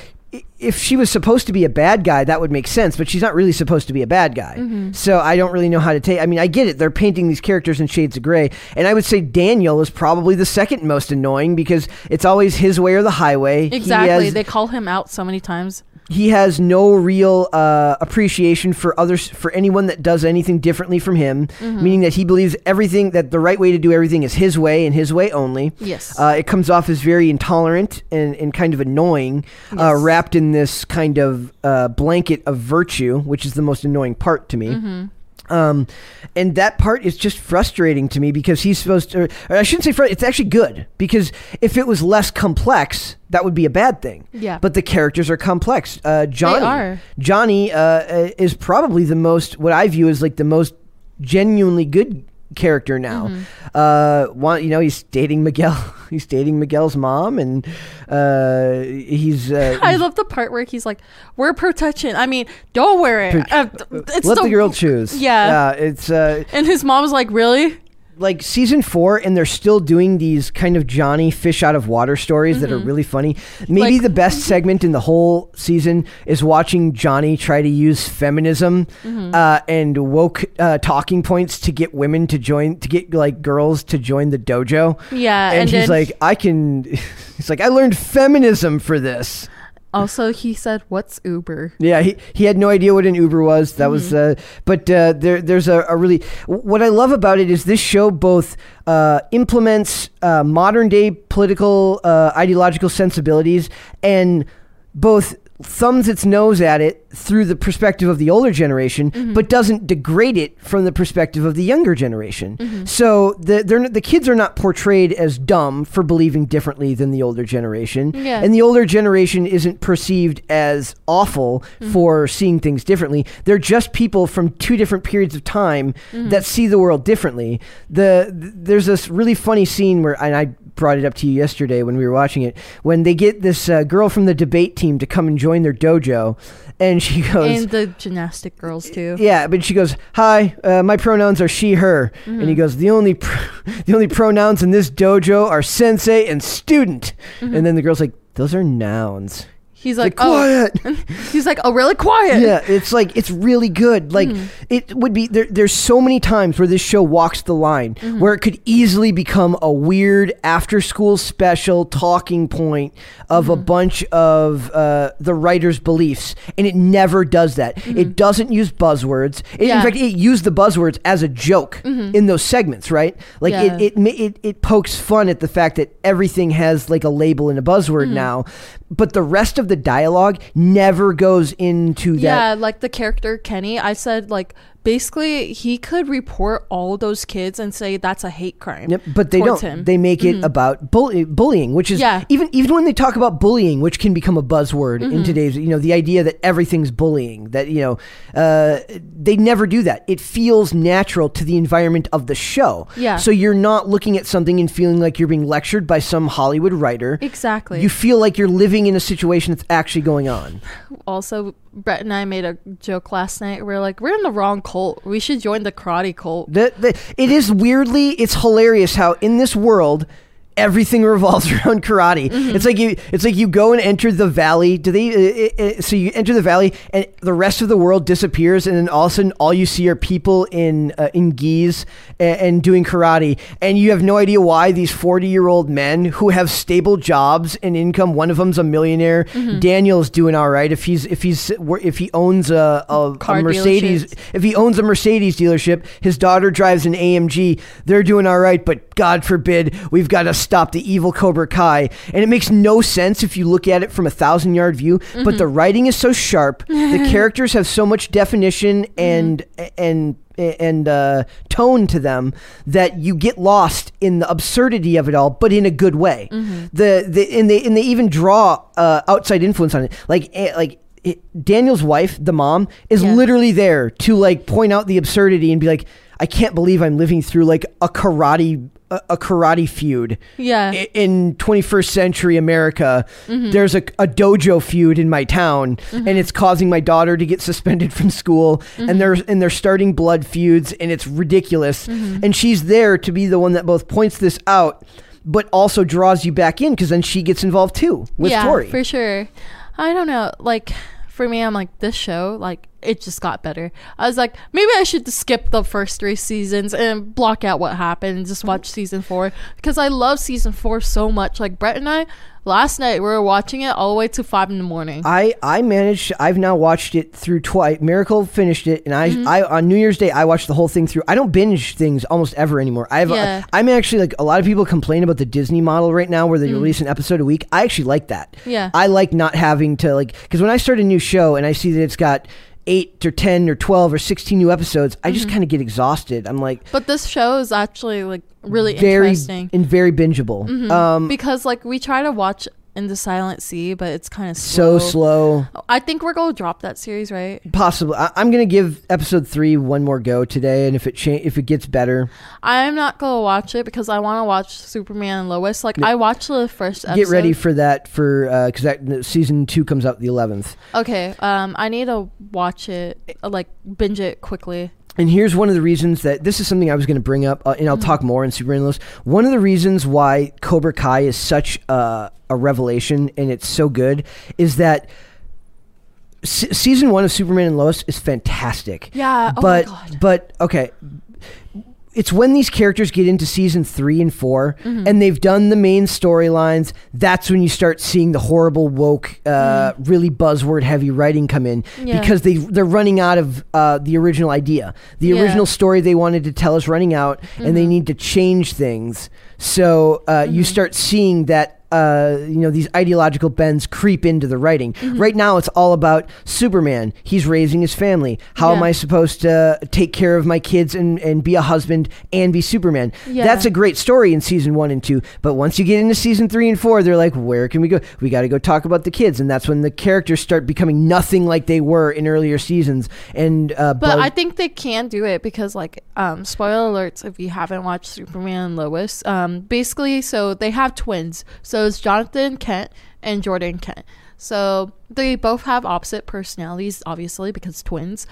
if she was supposed to be a bad guy that would make sense but she's not really supposed to be a bad guy. Mm-hmm. So i don't really know how to take i mean i get it. They're painting these characters in shades of gray. And i would say daniel is probably the second most annoying because it's always his way or the highway. Exactly. has- they call him out so many times. He has no real uh, appreciation for others for anyone that does anything differently from him meaning that he believes everything that the right way to do everything is his way and his way only Yes. uh, it comes off as very intolerant and, and kind of annoying uh, wrapped in this kind of uh, blanket of virtue which is the most annoying part to me Mm-hmm. Um, and that part is just frustrating to me because he's supposed to. Or I shouldn't say frustrating. It's actually good because if it was less complex, that would be a bad thing. Yeah. But the characters are complex. Uh, Johnny. are. Johnny uh, uh, is probably the most what I view as like the most genuinely good character now. Mm-hmm. Uh, one, you know, he's dating Miguel. (laughs) he's dating Miguel's mom, and uh, he's. Uh, (laughs) I love the part where he's like, "Wear protection." I mean, don't wear it. Uh, it's let the, girl choose. Yeah. it's uh, And his mom's like, "Really?" Like season four, and they're still doing these kind of Johnny fish out of water stories that are really funny. Maybe Mm-hmm. Like- the best (laughs) segment in the whole season is watching Johnny try to use feminism Mm-hmm. uh, and woke uh, talking points to get women to join, to get like girls to join the dojo. Yeah, and, and he's then- like, I can. (laughs) He's like, I learned feminism for this. Also, he said, "What's Uber?" Yeah, he, he had no idea what an Uber was. That was, uh, Mm-hmm. but uh, there there's a, a really what I love about it is this show both uh, implements uh, modern day political uh, ideological sensibilities and both thumbs its nose at it through the perspective of the older generation, Mm-hmm. but doesn't degrade it from the perspective of the younger generation. Mm-hmm. So the they're, the kids are not portrayed as dumb for believing differently than the older generation, Yeah. and the older generation isn't perceived as awful Mm-hmm. for seeing things differently. They're just people from two different periods of time Mm-hmm. that see the world differently. The th- there's this really funny scene where, and I brought it up to you yesterday when we were watching it, when they get this uh, girl from the debate team to come and join their dojo, and she (laughs) goes. and the gymnastic girls too. yeah, but she goes, "Hi, uh, my pronouns are she/her," and Mm-hmm. he goes, "The only, pr- (laughs) the only pronouns in this dojo are sensei and student." Mm-hmm. And then the girl's like, "Those are nouns." He's Like, like, oh, quiet. (laughs) he's like, oh, really quiet. yeah, it's like it's really good. Like Mm-hmm. it would be there. There's so many times where this show walks the line, Mm-hmm. where it could easily become a weird after-school special talking point of Mm-hmm. a bunch of uh, the writer's beliefs, and it never does that. It doesn't use buzzwords. It, In Mm-hmm. Yeah. Mm-hmm. fact, it used the buzzwords as a joke in those segments, right? Like Yeah. it, it it it pokes fun at the fact that everything has like a label and a buzzword Mm-hmm. now, but the rest of the dialogue never goes into that. Yeah, like the character Kenny, I said like basically he could report all those kids and say that's a hate crime. Yep, but they don't. him. Mm-hmm. They make it about bully, bullying, which is Yeah. even even when they talk about bullying, which can become a buzzword Mm-hmm. in today's. You know, the idea that everything's bullying. That you know, uh, they never do that. It feels natural to the environment of the show. Yeah. So you're not looking at something and feeling like you're being lectured by some Hollywood writer. Exactly. You feel like you're living in a situation that's actually going on. also, Brett and I made a joke last night. We are like, we're in the wrong cult. We should join the karate cult. The, the, it is weirdly, it's hilarious how in this world everything (laughs) revolves around karate. Mm-hmm. It's like you, it's like you go and enter the valley. Do they? Uh, uh, so you enter the valley, and the rest of the world disappears, and then all of a sudden, all you see are people in uh, in gis and, and doing karate, and you have no idea why these forty year old men who have stable jobs and income. One of them's a millionaire. Mm-hmm. Daniel's doing all right if he's if he's if he owns a, a, a Mercedes if he owns a Mercedes dealership, his daughter drives an AMG, they're doing all right, but God forbid we've got to stop the evil Cobra Kai. And it makes no sense if you look at it from a thousand yard view, but the writing is so sharp, the (laughs) characters have so much definition and and and uh, tone to them that you get lost in the absurdity of it all, but in a good way. The, the and they and they even draw uh, outside influence on it, like eh, like it, Daniel's wife, the mom, is Yeah. literally there to like point out the absurdity and be like, I can't believe I'm living through like a karate a, karate feud. Yeah. In 21st century America, Mm-hmm. there's a, a dojo feud in my town, and it's causing my daughter to get suspended from school, Mm-hmm. and they're and they're starting blood feuds, and it's ridiculous. Mm-hmm. And she's there to be the one that both points this out, but also draws you back in because then she gets involved too with yeah, Tori. for sure. I don't know. Like for me, I'm like this show. Like it just got better. I was like, maybe I should skip the first three seasons and block out what happened and just watch season four because I love season four so much. Like Brett and I, last night we were watching it all the way to five in the morning. I I managed. I've now watched it through twice. Miracle finished it, and I Mm-hmm. I on New Year's Day I watched the whole thing through. I don't binge things almost ever anymore. I've Yeah. I'm actually like a lot of people complain about the Disney model right now, where they release an episode a week. I actually like that. Yeah. I like not having to like because when I start a new show and I see that it's got eight or ten or twelve or sixteen new episodes, I Mm-hmm. just kind of get exhausted. I'm like but this show is actually like really very interesting and very bingeable. Um, because like we try to watch in the Silent Sea, but it's kind of so slow. I think we're gonna drop that series, right? Possibly, I, I'm gonna give episode three one more go today, and if it cha- if it gets better, I'm not gonna watch it because I want to watch Superman and Lois. Like I watched the first episode. get ready for that for because that season two comes out the 11th Okay, um, I need to watch it, uh, like binge it quickly. And here's one of the reasons that this is something i was going to bring up uh, and i'll talk more in superman and Lois. one of the reasons why cobra kai is such uh, a revelation and it's so good is that se- season one of superman and lois is fantastic Yeah. Oh but my god. but okay it's when these characters get into season three and 4 Mm-hmm. and they've done the main storylines that's when you start seeing the horrible woke uh, really buzzword heavy writing come in Mm. Yeah. because they they're running out of uh, the original idea the Yeah. Mm-hmm. original story they wanted to tell is running out and they need to change things so uh, you start seeing that uh, you know these ideological bends creep into the writing. Mm-hmm. Right now, it's all about Superman. He's raising his family. How am I supposed to take care of my kids and, and be a husband and be Superman? Yeah. That's a great story in season one and two. But once you get into season three and four, they're like, where can we go? We got to go talk about the kids, and that's when the characters start becoming nothing like they were in earlier seasons. And uh, But I think they can do it because, like, um, spoiler alerts if you haven't watched Superman and Lois. Um, basically, so they have twins. So it's Jonathan Kent and Jordan Kent. So they both have opposite personalities, obviously, because twins.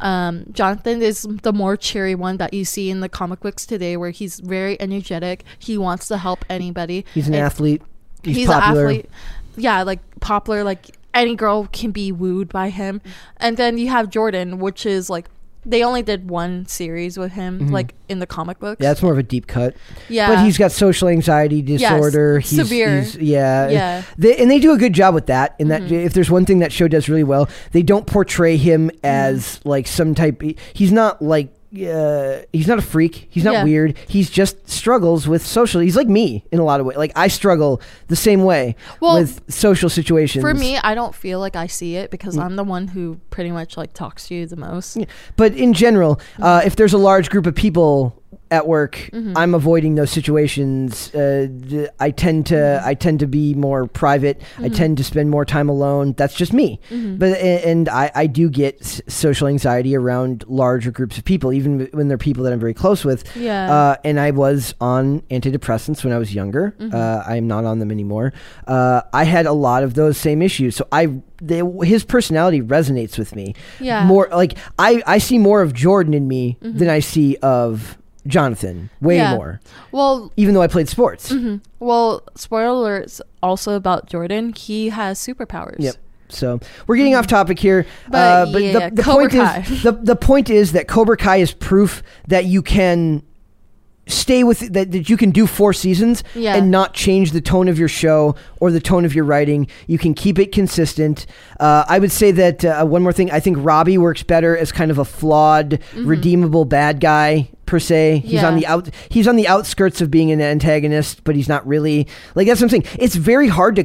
Um, Jonathan is the more cheery one that you see in the comic books today, where he's very energetic. He wants to help anybody. he's an And- athlete. He's, he's popular. an athlete. Yeah, like popular. Like any girl can be wooed by him. And then you have Jordan, which is like they only did one series with him, like in the comic books. Mm-hmm. Yeah, that's more of a deep cut. yeah. But he's got social anxiety disorder. he's, severe. he's- yeah. Yeah. Mm-hmm. They, and they do a good job with that. In that, if there's one thing that show does really well, they don't portray him Mm-hmm. as like some type. He's not like. Uh, he's not a freak. He's not Yeah. weird. He's just struggles with social. He's like me in a lot of ways. Like I struggle the same way Well, with social situations. For me, I don't feel like I see it Mm. because I'm the one who pretty much like talks to you the most. But in general, uh, if there's a large group of people at work, Mm-hmm. I'm avoiding those situations. Uh, I tend to Mm-hmm. I tend to be more private. I tend to spend more time alone. That's just me. Mm-hmm. But and I, I do get s- social anxiety around larger groups of people, even when they're people that I'm very close with. Yeah. Uh, and I was on antidepressants when I was younger. Mm-hmm. Uh, I'm not on them anymore. Uh, I had a lot of those same issues. So I they, his personality resonates with me Yeah. Mm-hmm. more like I, I see more of Jordan in me than I see of Jonathan. Way Yeah. more. Well, Even though I played sports. well, spoiler alerts also about Jordan. He has superpowers. Yep. So we're getting off topic here, Mm-hmm. But uh, yeah, the, the point Kai. is the the point is that Cobra Kai is proof that you can stay with that, that you can do four seasons Yeah. and not change the tone of your show or the tone of your writing. You can keep it consistent. Uh, I would say that uh, one more thing. I think Robbie works better as kind of a flawed, redeemable bad guy per se. He's on Mm-hmm. The out. He's on the outskirts of being an antagonist, but he's not really like that's what I'm saying. It's very hard to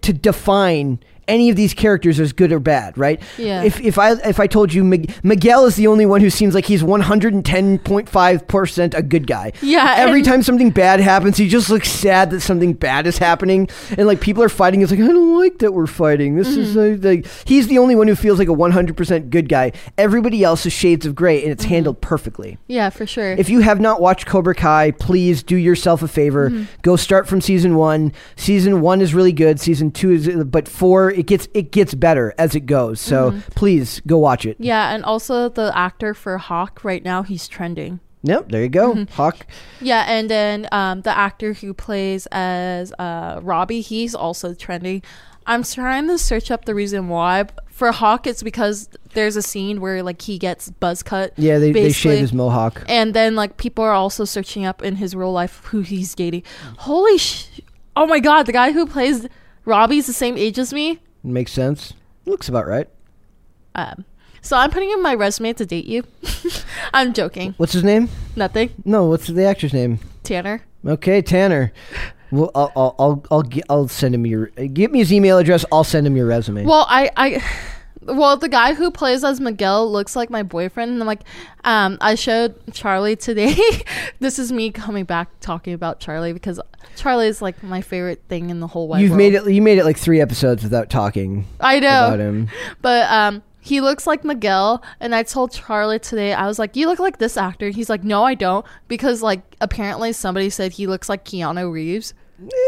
to define any of these characters as good or bad, right? Yeah. If if I if I told you Mig- Miguel is the only one who seems like he's 110.5 percent a good guy. Yeah, Every time something bad happens, he just looks sad that something bad is happening, and like people are fighting. It's like I don't like that we're fighting. This is Mm-hmm. uh, like he's the only one who feels like a 100 percent good guy. Everybody else is shades of gray, and it's Mm-hmm. handled perfectly. Yeah, for sure. If you have not watched Cobra Kai, please do yourself a favor. Mm-hmm. Go start from season one. Season one is really good. Season two is, but four it gets it gets better as it goes. So please go watch it. Mm-hmm. yeah, and also the actor for Hawk right now, he's trending. Yep, there you go. Mm-hmm. Hawk. Yeah, and then um, the actor who plays as uh, Robbie, he's also trending. I'm trying to search up the reason why. For Hawk, it's because there's a scene where like he gets buzz cut. Yeah, they, they shave his mohawk. And then like people are also searching up in his real life who he's dating. Holy sh! Oh my god, the guy who plays Robbie's the same age as me. Makes sense. Looks about right. Um, so I'm putting in my resume to date you. (laughs) I'm joking. What's his name? Nothing. No, what's the actor's name? Tanner. Okay, Tanner. Well, I'll I'll I'll I'll, I'll send him your. Give me his email address. I'll send him your resume. Well, I, I, well, the guy who plays as Miguel looks like my boyfriend, and I'm like, um, I showed Charlie today. (laughs) this is me coming back talking about Charlie because Charlie is like my favorite thing in the whole wide You've world. made it. You made it like three episodes without talking I know about him. but um, he looks like Miguel, and I told Charlie today, I was like, you look like this actor. He's like, no, I don't, because like apparently somebody said he looks like Keanu Reeves.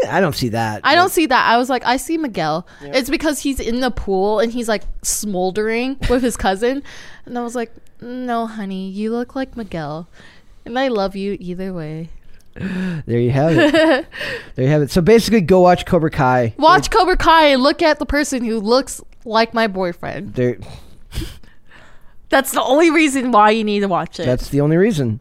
I don't see that. I don't see that. I was like, I see Miguel. It's because he's in the pool and he's like smoldering (laughs) with his cousin. And I was like, no, honey, you look like Miguel. And I love you either way. (gasps) There you have it. (laughs) there you have it. So basically, go watch Cobra Kai. Watch Cobra Kai and look at the person who looks like my boyfriend. There, (laughs) That's the only reason why you need to watch it. that's the only reason.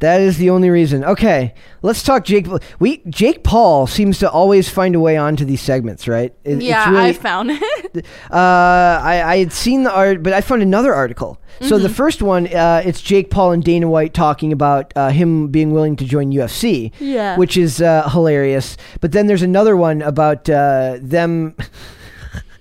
That is the only reason. Okay, let's talk Jake. We Jake Paul seems to always find a way onto these segments, right? It- it's yeah, really- I found it. (laughs) uh, I, I had seen the art, but I found another article. So the first one, uh, it's Jake Paul and Dana White talking about uh, him being willing to join UFC, Yeah. which is uh, hilarious. But then there's another one about uh, them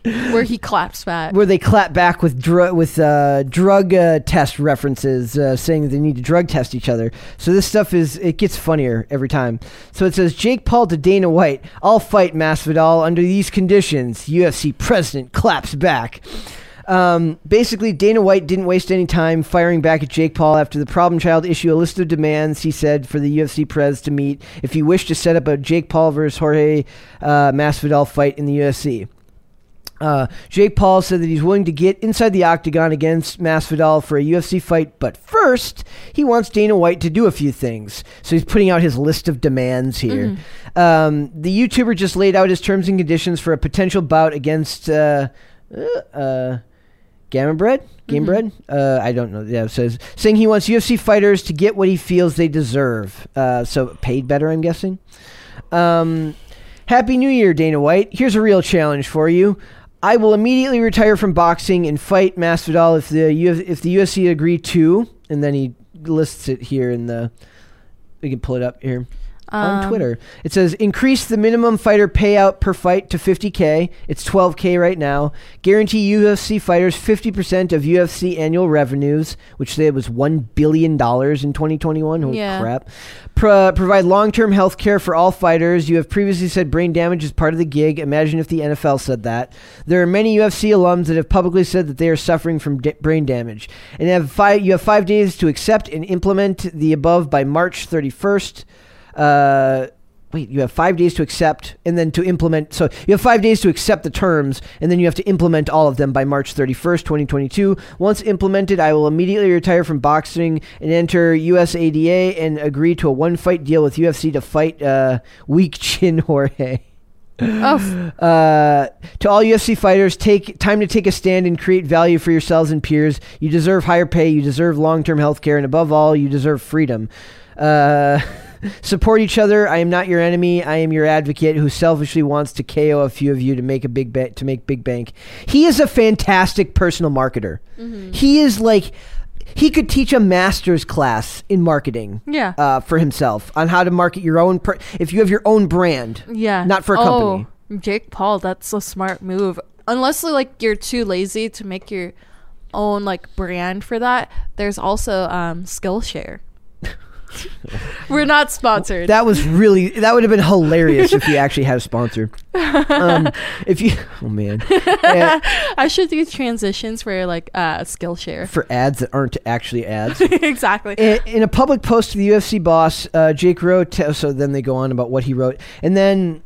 Where he claps back. where they clap back with dr- with uh, drug uh, test references, uh, saying that they need to drug test each other. So this stuff is it gets funnier every time. So it says Jake Paul to Dana White, "I'll fight Masvidal under these conditions." UFC president claps back. Um, basically, Dana White didn't waste any time firing back at Jake Paul after the problem child issued a list of demands, he said, for the UFC prez to meet if he wished to set up a Jake Paul versus Jorge uh, Masvidal fight in the UFC. Uh, Jake Paul said that he's willing to get inside the octagon against Masvidal for a UFC fight, but first he wants Dana White to do a few things. So he's putting out his list of demands here. Um, the YouTuber just laid out his terms and conditions for a potential bout against uh, uh, uh, Gamma Bread. Game Bread? Uh, I don't know. Yeah, it says saying he wants UFC fighters to get what he feels they deserve. Uh, so paid better, I'm guessing. Um, Happy New Year, Dana White. Here's a real challenge for you. I will immediately retire from boxing and fight Masvidal if the Uf- if the UFC agree to, and then he lists it here in the. We can pull it up here on Um, Twitter. It says increase the minimum fighter payout per fight to 50k. It's 12k right now. Guarantee UFC fighters 50% of UFC annual revenues, which they was one billion dollars in 2021. Holy Yeah. crap! Pro- provide long-term health care for all fighters. You have previously said brain damage is part of the gig. Imagine if the NFL said that. There are many UFC alums that have publicly said that they are suffering from da- brain damage, and have five. You have five days to accept and implement the above by March 31st. Uh, wait, you have five days to accept and then to implement. So you have five days to accept the terms, and then you have to implement all of them by March 31st, 2022. Once implemented, I will immediately retire from boxing and enter USADA and agree to a one fight deal with UFC to fight uh, Weak (laughs) Chin Jorge. Oh, (laughs) Uh, to all UFC fighters, take time to take a stand and create value for yourselves and peers. You deserve higher pay, you deserve long-term health care, and above all, you deserve freedom. Uh, (laughs) support each other. I am not your enemy. I am your advocate who selfishly wants to KO a few of you to make a big ba- to make big bank. He is a fantastic personal marketer. He is like he could teach a master's class in marketing yeah. uh, for himself on how to market your own. Per- if you have your own brand, yeah. not for a company. Oh, Jake Paul, that's a smart move. Unless like you're too lazy to make your own like brand for that, there's also um Skillshare. (laughs) We're not sponsored. That was really that would have been hilarious if you (laughs) actually had a sponsor. Um, if you, oh man, Uh, (laughs) I should do transitions for like uh Skillshare. for ads that aren't actually ads. exactly. In, in a public post to the UFC boss, uh, Jake wrote. so then they go on about what he wrote, and then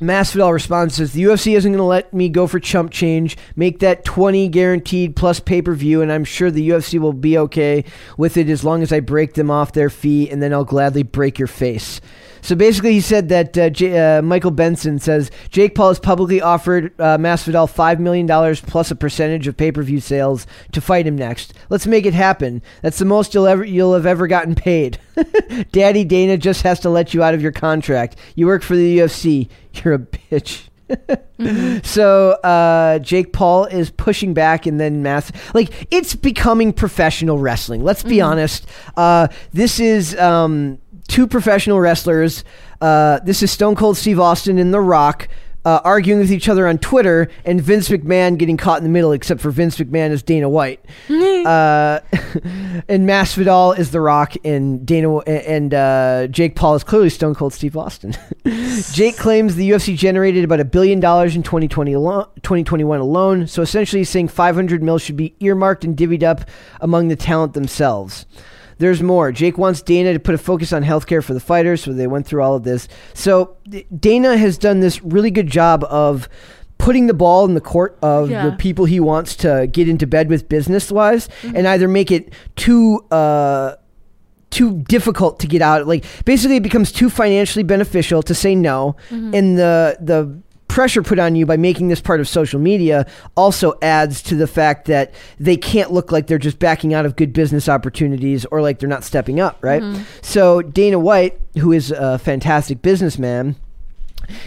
Masvidal responds says the UFC isn't going to let me go for chump change. Make that twenty guaranteed plus pay per view, and I'm sure the UFC will be okay with it as long as I break them off their feet, and then I'll gladly break your face. So basically, he said that uh, J- uh, Michael Benson says Jake Paul has publicly offered uh, Masvidal five million dollars plus a percentage of pay per view sales to fight him next. Let's make it happen. That's the most you'll ever you'll have ever gotten paid. (laughs) Daddy Dana just has to let you out of your contract. You work for the UFC. (laughs) You're a bitch. (laughs) So uh, Jake Paul is pushing back, and then mass like it's becoming professional wrestling. Let's be honest. Uh, this is um, two professional wrestlers. Uh, this is Stone Cold Steve Austin and The Rock. Uh, arguing with each other on Twitter, and Vince McMahon getting caught in the middle, except for Vince McMahon is Dana White, (laughs) uh, (laughs) and Masvidal is The Rock, and Dana and uh, Jake Paul is clearly Stone Cold Steve Austin. (laughs) Jake claims the UFC generated about a billion dollars in 2020 alone, 2021 alone. So essentially, he's saying 500 mil should be earmarked and divvied up among the talent themselves. There's more. Jake wants Dana to put a focus on healthcare for the fighters, so they went through all of this. So Dana has done this really good job of putting the ball in the court of Yeah. the people he wants to get into bed with business wise, and either make it too. Uh, too difficult to get out like basically it becomes too financially beneficial to say no and the the pressure put on you by making this part of social media also adds to the fact that they can't look like they're just backing out of good business opportunities or like they're not stepping up, right? So Dana White, who is a fantastic businessman,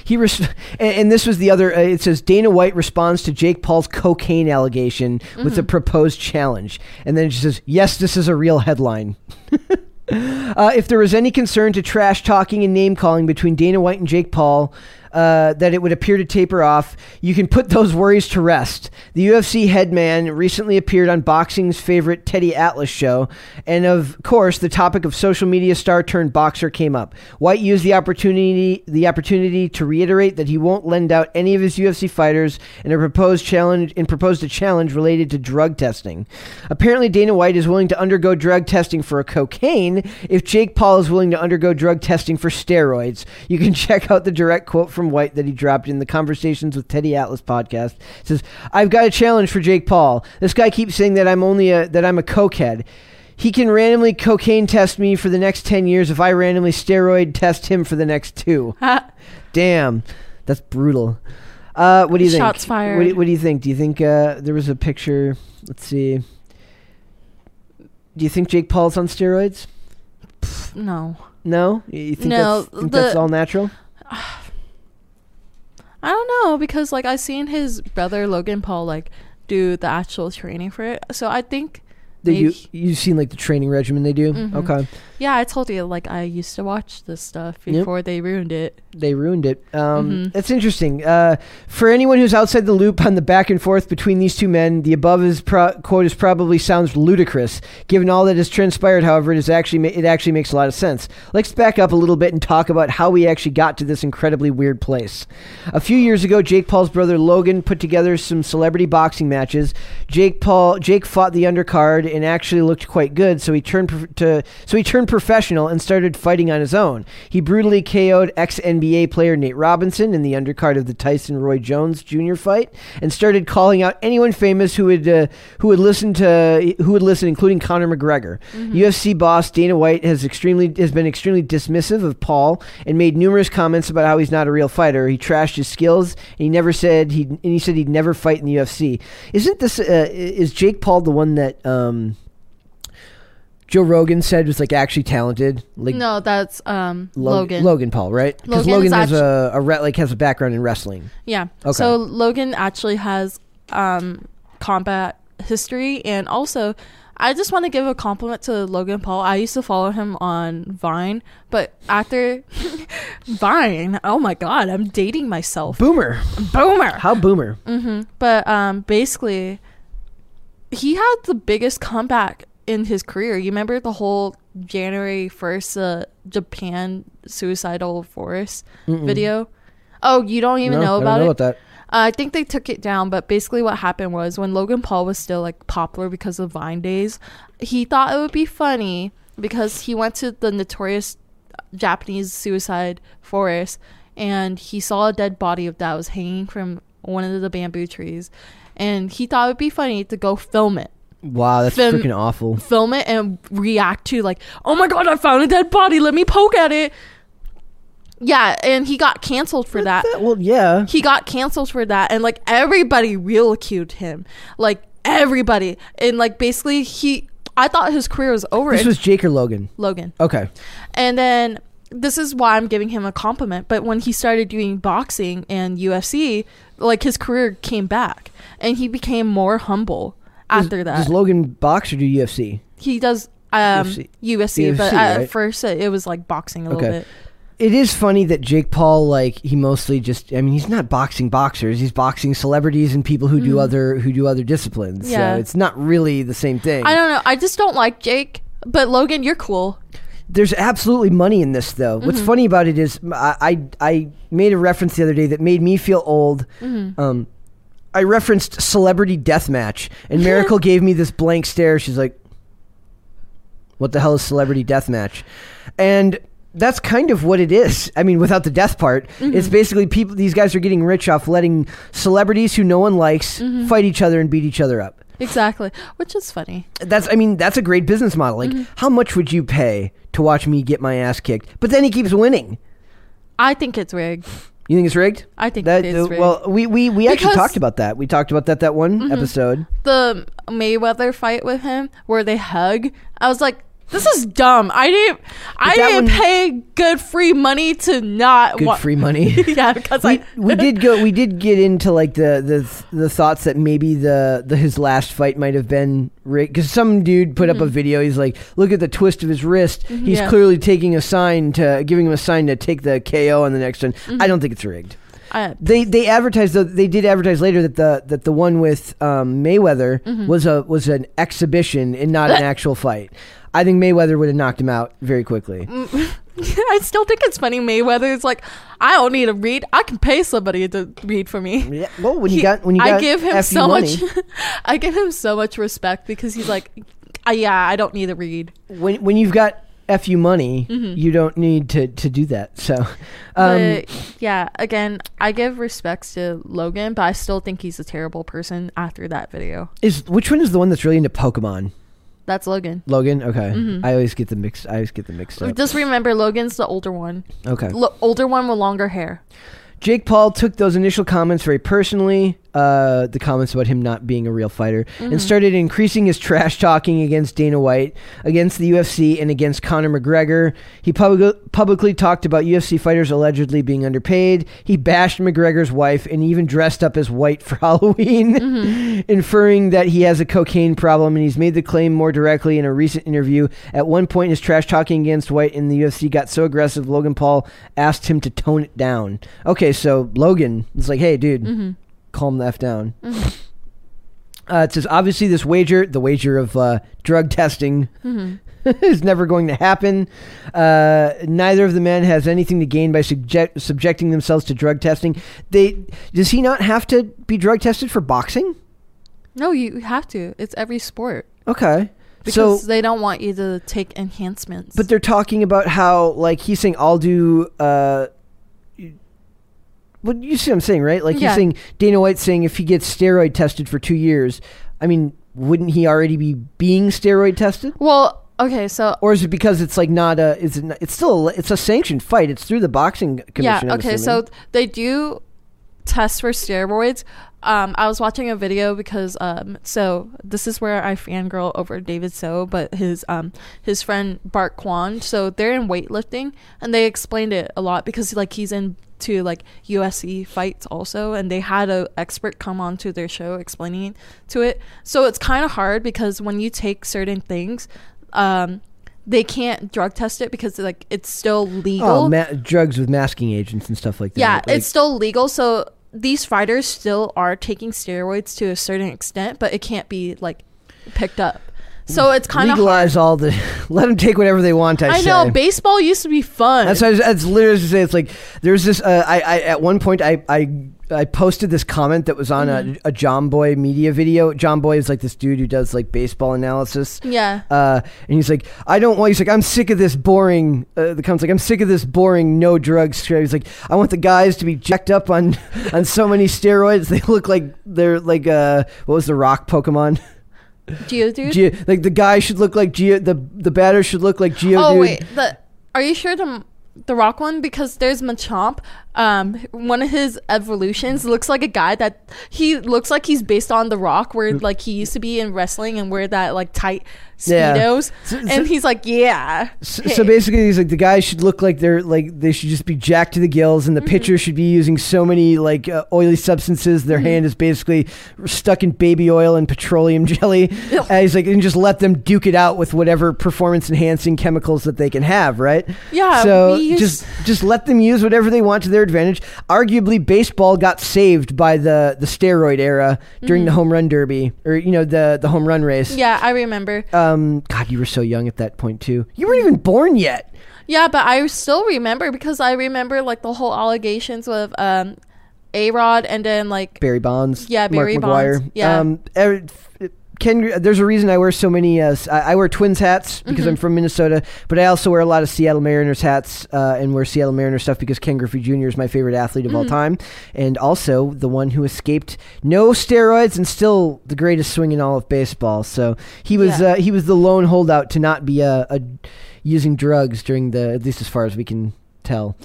he res- and, and this was the other. Uh, it says Dana White responds to Jake Paul's cocaine allegation with a proposed challenge, and then she says, "Yes, this is a real headline." (laughs) Uh, if there was any concern to trash talking and name calling between Dana White and Jake Paul, uh, that it would appear to taper off, you can put those worries to rest. The UFC headman recently appeared on boxing's favorite Teddy Atlas show, and of course, the topic of social media star turned boxer came up. White used the opportunity the opportunity to reiterate that he won't lend out any of his UFC fighters in a proposed challenge and proposed a challenge related to drug testing. Apparently, Dana White is willing to undergo drug testing for a cocaine if Jake Paul is willing to undergo drug testing for steroids. You can (laughs) check out the direct quote from White that he dropped in the Conversations with Teddy Atlas podcast. It says, "I've got a challenge for Jake Paul. This guy keeps saying that I'm only a that I'm a cokehead." He can randomly cocaine test me for the next 10 years if I randomly steroid test him for the next two. (laughs) Damn, that's brutal. Uh, what do you think? Shots fired. What do, what do you think? Do you think uh, there was a picture? Let's see. Do you think Jake Paul's on steroids? no. No, you think, No, that's, think that's all natural? (sighs) (sighs) I don't know because like I seen his brother Logan Paul like do the actual training for it. So I think That you you've seen like the training regimen they do? Mhm. Okay, yeah, I told you like I used to watch this stuff Yep. before they ruined it. They ruined it. Um, Mhm. That's interesting. Uh, for anyone who's outside the loop on the back and forth between these two men, the above is pro- quote is probably sounds ludicrous. Given all that has transpired, however, it is actually ma- it actually makes a lot of sense. Let's back up a little bit and talk about how we actually got to this incredibly weird place. A few years ago, Jake Paul's brother Logan put together some celebrity boxing matches. Jake Paul Jake fought the undercard and actually looked quite good, so he turned prof- to so he turned professional and started fighting on his own. He brutally KO'd ex NBA player Nate Robinson in the undercard of the Tyson Roy Jones Jr. fight, and started calling out anyone famous who would uh, who would listen to who would listen, including Conor McGregor. UFC boss Dana White has extremely has been extremely dismissive of Paul and made numerous comments about how he's not a real fighter. He trashed his skills. And he never said he and he said he'd never fight in the UFC. Isn't this uh, is Jake Paul the one that? Um, Joe Rogan said was like actually talented, like no, that's um Lo- Logan. Logan Paul, right? Because Logan Logan, has a, a re- like has a background in wrestling. Yeah. Okay. So Logan actually has um combat history and also I just want to give a compliment to Logan Paul. I used to follow him on Vine, but after (laughs) Vine, oh my god, I'm dating myself. Boomer, Boomer. how boomer? hmm But um, basically, he had the biggest comeback in his career. You remember the whole January first uh, Japan suicidal forest Mm-mm. video? Oh, you don't even No, know I don't about know it? about that. Uh, I think they took it down, but basically what happened was when Logan Paul was still like popular because of Vine days, he thought it would be funny because he went to the notorious Japanese suicide forest and he saw a dead body of that was hanging from one of the bamboo trees and he thought it would be funny to go film it Wow, that's Fem- freaking awful. film it and react to like oh my god i found a dead body. Let me poke at it. Yeah and he got canceled for that. Well, yeah. he got canceled for that and like everybody ridiculed him. Like everybody. And like basically he i thought his career was over. This was Jake or Logan. logan. Okay. and then this is why i'm giving him a compliment but when he started doing boxing and ufc like his career came back and he became more humble after does, that does Logan box or do UFC? he does um UFC. UFC, but UFC, at right? first it, it was like boxing a Okay. little bit It is funny that Jake Paul, like, he mostly just. I mean, he's not boxing boxers. He's boxing celebrities and people who do Mhm. other who do other disciplines. Yeah. So it's not really the same thing. i don't know i just don't like jake but logan you're cool There's absolutely money in this, though. What's Mhm. funny about it is I, I I made a reference the other day that made me feel old. Mhm. Um, I referenced celebrity deathmatch, and Miracle (laughs) gave me this blank stare. She's like, "What the hell is celebrity deathmatch?" And that's kind of what it is. I mean, without the death part, mm-hmm. it's basically people. These guys are getting rich off letting celebrities who no one likes mm-hmm. fight each other and beat each other up. exactly which is funny That's I mean that's a great business model. Like mm-hmm. how much would you pay to watch me get my ass kicked? But then he keeps winning. i think it's rigged You think it's rigged? I think That it is rigged. well, we we, we actually Because- talked about that. We talked about that that one Mhm. episode. the Mayweather fight with him where they hug. I was like, this is dumb. I didn't. I didn't one- pay good free money to not. Good wa- free money. (laughs) yeah, because we, I we did go we did get into like the the the thoughts that maybe the, the his last fight might have been rigged because some dude put up a video he's like look at the twist of his wrist he's Mm-hmm. Yeah. clearly taking a sign to giving him a sign to take the KO on the next one Mm-hmm. I don't think it's rigged I, they they advertised though they did advertise later that the that the one with um, Mayweather Mm-hmm. was a was an exhibition and not an (laughs) actual fight I think Mayweather would have knocked him out very quickly Mm. (laughs) I still think it's funny. Mayweather is like, I don't need to read. I can pay somebody to read for me. yeah, well when you He- got when you got I give him so money, much. (laughs) I give him so much respect because he's like, "Uh, yeah, I don't need to read. when when you've got fu money, Mhm. you don't need to to do that. So, um, but yeah, again, I give respects to Logan, but I still think he's a terrible person after that video. is which one is the one that's really into Pokemon? That's Logan. Logan. Okay, Mhm. I always get the mixed. I always get the mixed up. Just remember, Logan's the older one. Okay. Older one with longer hair. Jake Paul took those initial comments very personally, uh, the comments about him not being a real fighter, Mm-hmm. and started increasing his trash talking against Dana White, against the UFC, and against Conor McGregor. He pub- publicly talked about UFC fighters allegedly being underpaid. He bashed McGregor's wife and even dressed up as White for (laughs) Halloween, Mm-hmm. inferring that he has a cocaine problem. And he's made the claim more directly in a recent interview. At one point, his trash talking against White in the UFC got so aggressive, Logan Paul asked him to tone it down. Okay, so Logan is like, hey, dude, Mm-hmm. Calm the F down. (laughs) Uh, it says, obviously, this wager, the wager of uh, drug testing, Mm-hmm. (laughs) is never going to happen. Uh, neither of the men has anything to gain by subject- subjecting themselves to drug testing. They does he not have to be drug tested for boxing? No, you have to. It's every sport Okay, because so they don't want you to take enhancements. but they're talking about how like he's saying I'll do. Uh, what you see what I'm saying, right? Like Yeah. he's saying Dana White saying if he gets steroid tested for two years, I mean, wouldn't he already be being steroid tested? well, okay, so Or is it because it's like not a? Is it? Not, it's still a, it's a sanctioned fight. It's through the boxing commission. yeah, I'm okay, assuming. so they do test for steroids. Um, I was watching a video because um, so this is where I fangirl over David So, but his um his friend Bart Kwan. So they're in weightlifting, and they explained it a lot because like he's into like USC fights also, and they had a expert come on to their show explaining to it. So it's kind of hard because when you take certain things, um, they can't drug test it because like it's still legal. oh, ma- drugs with masking agents and stuff like that. Yeah, Like, it's still legal. So these fighters still are taking steroids to a certain extent, but it can't be like picked up. So it's kind of legalize all the. (laughs) let them take whatever they want. I, I say. know baseball used to be fun. That's what I was, that's literally to say. It's like there's this. Uh, I, I at one point I I I posted this comment that was on Mm-hmm. a, a Jomboy media video. Jomboy is like this dude who does like baseball analysis. yeah. Uh, and he's like, I don't want. He's like, I'm sick of this boring. Uh, the comments like, I'm sick of this boring no drugs. crap." He's like, I want the guys to be jacked up on (laughs) on so many steroids. They look like they're like uh, what was the Rock Pokemon? (laughs) Geodude. Geo, like the guy should look like Geo. The the batter should look like Geodude. oh wait, the are you sure the the rock one because there's Machamp. Um, one of his evolutions looks like a guy that he looks like he's based on the Rock, where like he used to be in wrestling and wear that like tight Yeah. speedos, So- so- and he's like, yeah. So, so basically, he's like the guys should look like they're like they should just be jacked to the gills, and the Mm-hmm. pitcher should be using so many like uh, oily substances. Their hand is basically stuck in baby oil and petroleum (laughs) jelly. Ew. And he's like, and just let them duke it out with whatever performance enhancing chemicals that they can have, right? Yeah, So use- just just let them use whatever they want to their advantage. Arguably, baseball got saved by the the steroid era during the home run derby, or you know the the home run race. Mm-hmm. Yeah, I remember. Um, God, you were so young at that point too. You weren't even born yet. Yeah, but I still remember because I remember like the whole allegations with um, A Rod and then like Barry Bonds. Yeah, Barry Mark McGwire. Bonds, yeah. Um, er- Ken, there's a reason I wear so many. Uh, I I wear Twins hats because Mm-hmm. I'm from Minnesota, but I also wear a lot of Seattle Mariners hats uh, and wear Seattle Mariners stuff because Ken Griffey Jr. is my favorite athlete of all Mm-hmm. time, and also the one who escaped no steroids and still the greatest swing in all of baseball. So he was Yeah. uh, he was the lone holdout to not be uh, a using drugs during the at least as far as we can tell.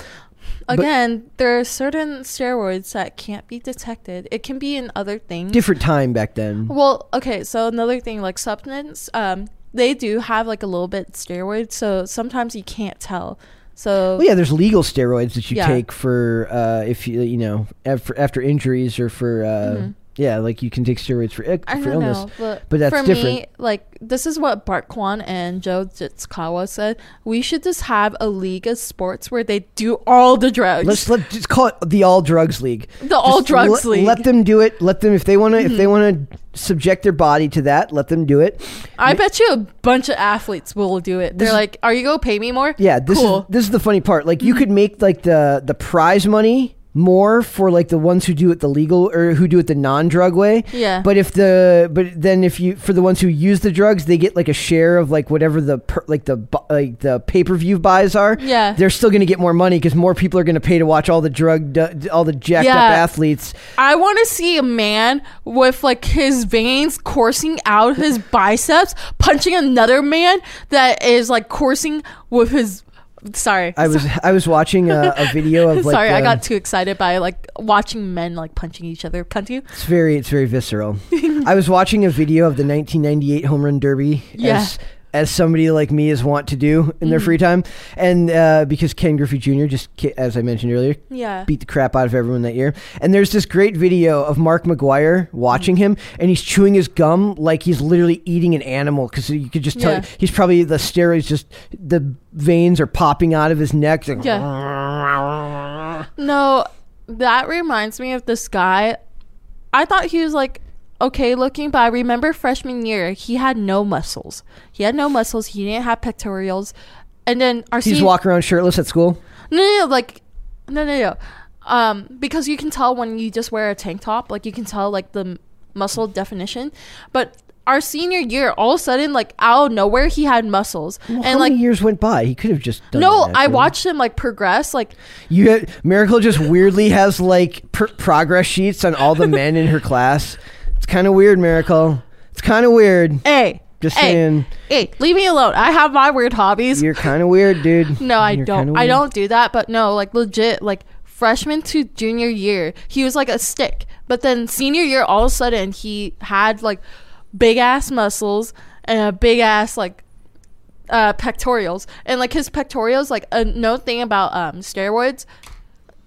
Again, there are certain steroids that can't be detected. It can be in other things. Different time back then. Well, okay, so another thing like supplements, um, they do have like a little bit steroids, so sometimes you can't tell. So Well, yeah, there's legal steroids that you Yeah. take for uh, if you you know after after injuries or for uh, Mhm. Yeah, like you can take steroids for I for don't illness. know, but, but that's for me, different. like this is what Bart Kwan and Joe Jitsukawa said. We should just have a league of sports where they do all the drugs. Let's let just call it the all drugs league. the all Just drugs let, league. Mm-hmm. Let them do it. Let them if they want to if they want to subject their body to that. Let them do it. I bet you a bunch of athletes will do it. They're like, "Are you gonna pay me more?" Yeah, this cool. is this is the funny part. Like Mm-hmm. you could make like the the prize money more for like the ones who do it the legal or who do it the non-drug way. Yeah. But if the but then if you for the ones who use the drugs, they get like a share of like whatever the per, like the like the pay-per-view buys are. Yeah. They're still going to get more money cuz more people are going to pay to watch all the drug all the jacked up athletes. I want to see a man with like his veins coursing out his biceps, punching another man that is like coursing with his. Sorry, I was I was watching a, a video of (laughs) like sorry, I got um, too excited by like watching men like punching each other. Cunt you? It's very it's very visceral. (laughs) I was watching a video of the 1998 home run derby Yeah. As somebody like me is want to do in their free time, and uh, because Ken Griffey Jr. just as I mentioned earlier Yeah. beat the crap out of everyone that year. And there's this great video of Mark McGwire watching him, and he's chewing his gum like he's literally eating an animal because you could just tell Yeah. he's probably the steroids just the veins are popping out of his neck. Like, No, that reminds me of this guy. I thought he was like okay looking, but I remember freshman year he had no muscles. He had no muscles. He didn't have pectorials. And then our He's senior- walking around shirtless at school. No, no, no, like, no, no, no. Um, because you can tell when you just wear a tank top, like you can tell like the muscle definition. But our senior year, all of a sudden, like out of nowhere, he had muscles, Well, and how like. many years went by? He could have just done No, that I naturally. watched him like progress. Like, You had, Miracle just weirdly has like pr- progress sheets on all the men in her class. It's kind of weird, Miracle. It's kind of weird. hey, Just hey, saying, hey, leave me alone. I have my weird hobbies. you're kind of weird, dude. (laughs) No, I You're don't. I don't do that. But no, like legit, like freshman to junior year, he was like a stick. But then senior year, all of a sudden, he had like big ass muscles and a big ass like uh pectorials. And like his pectorials, like a no thing about um steroids,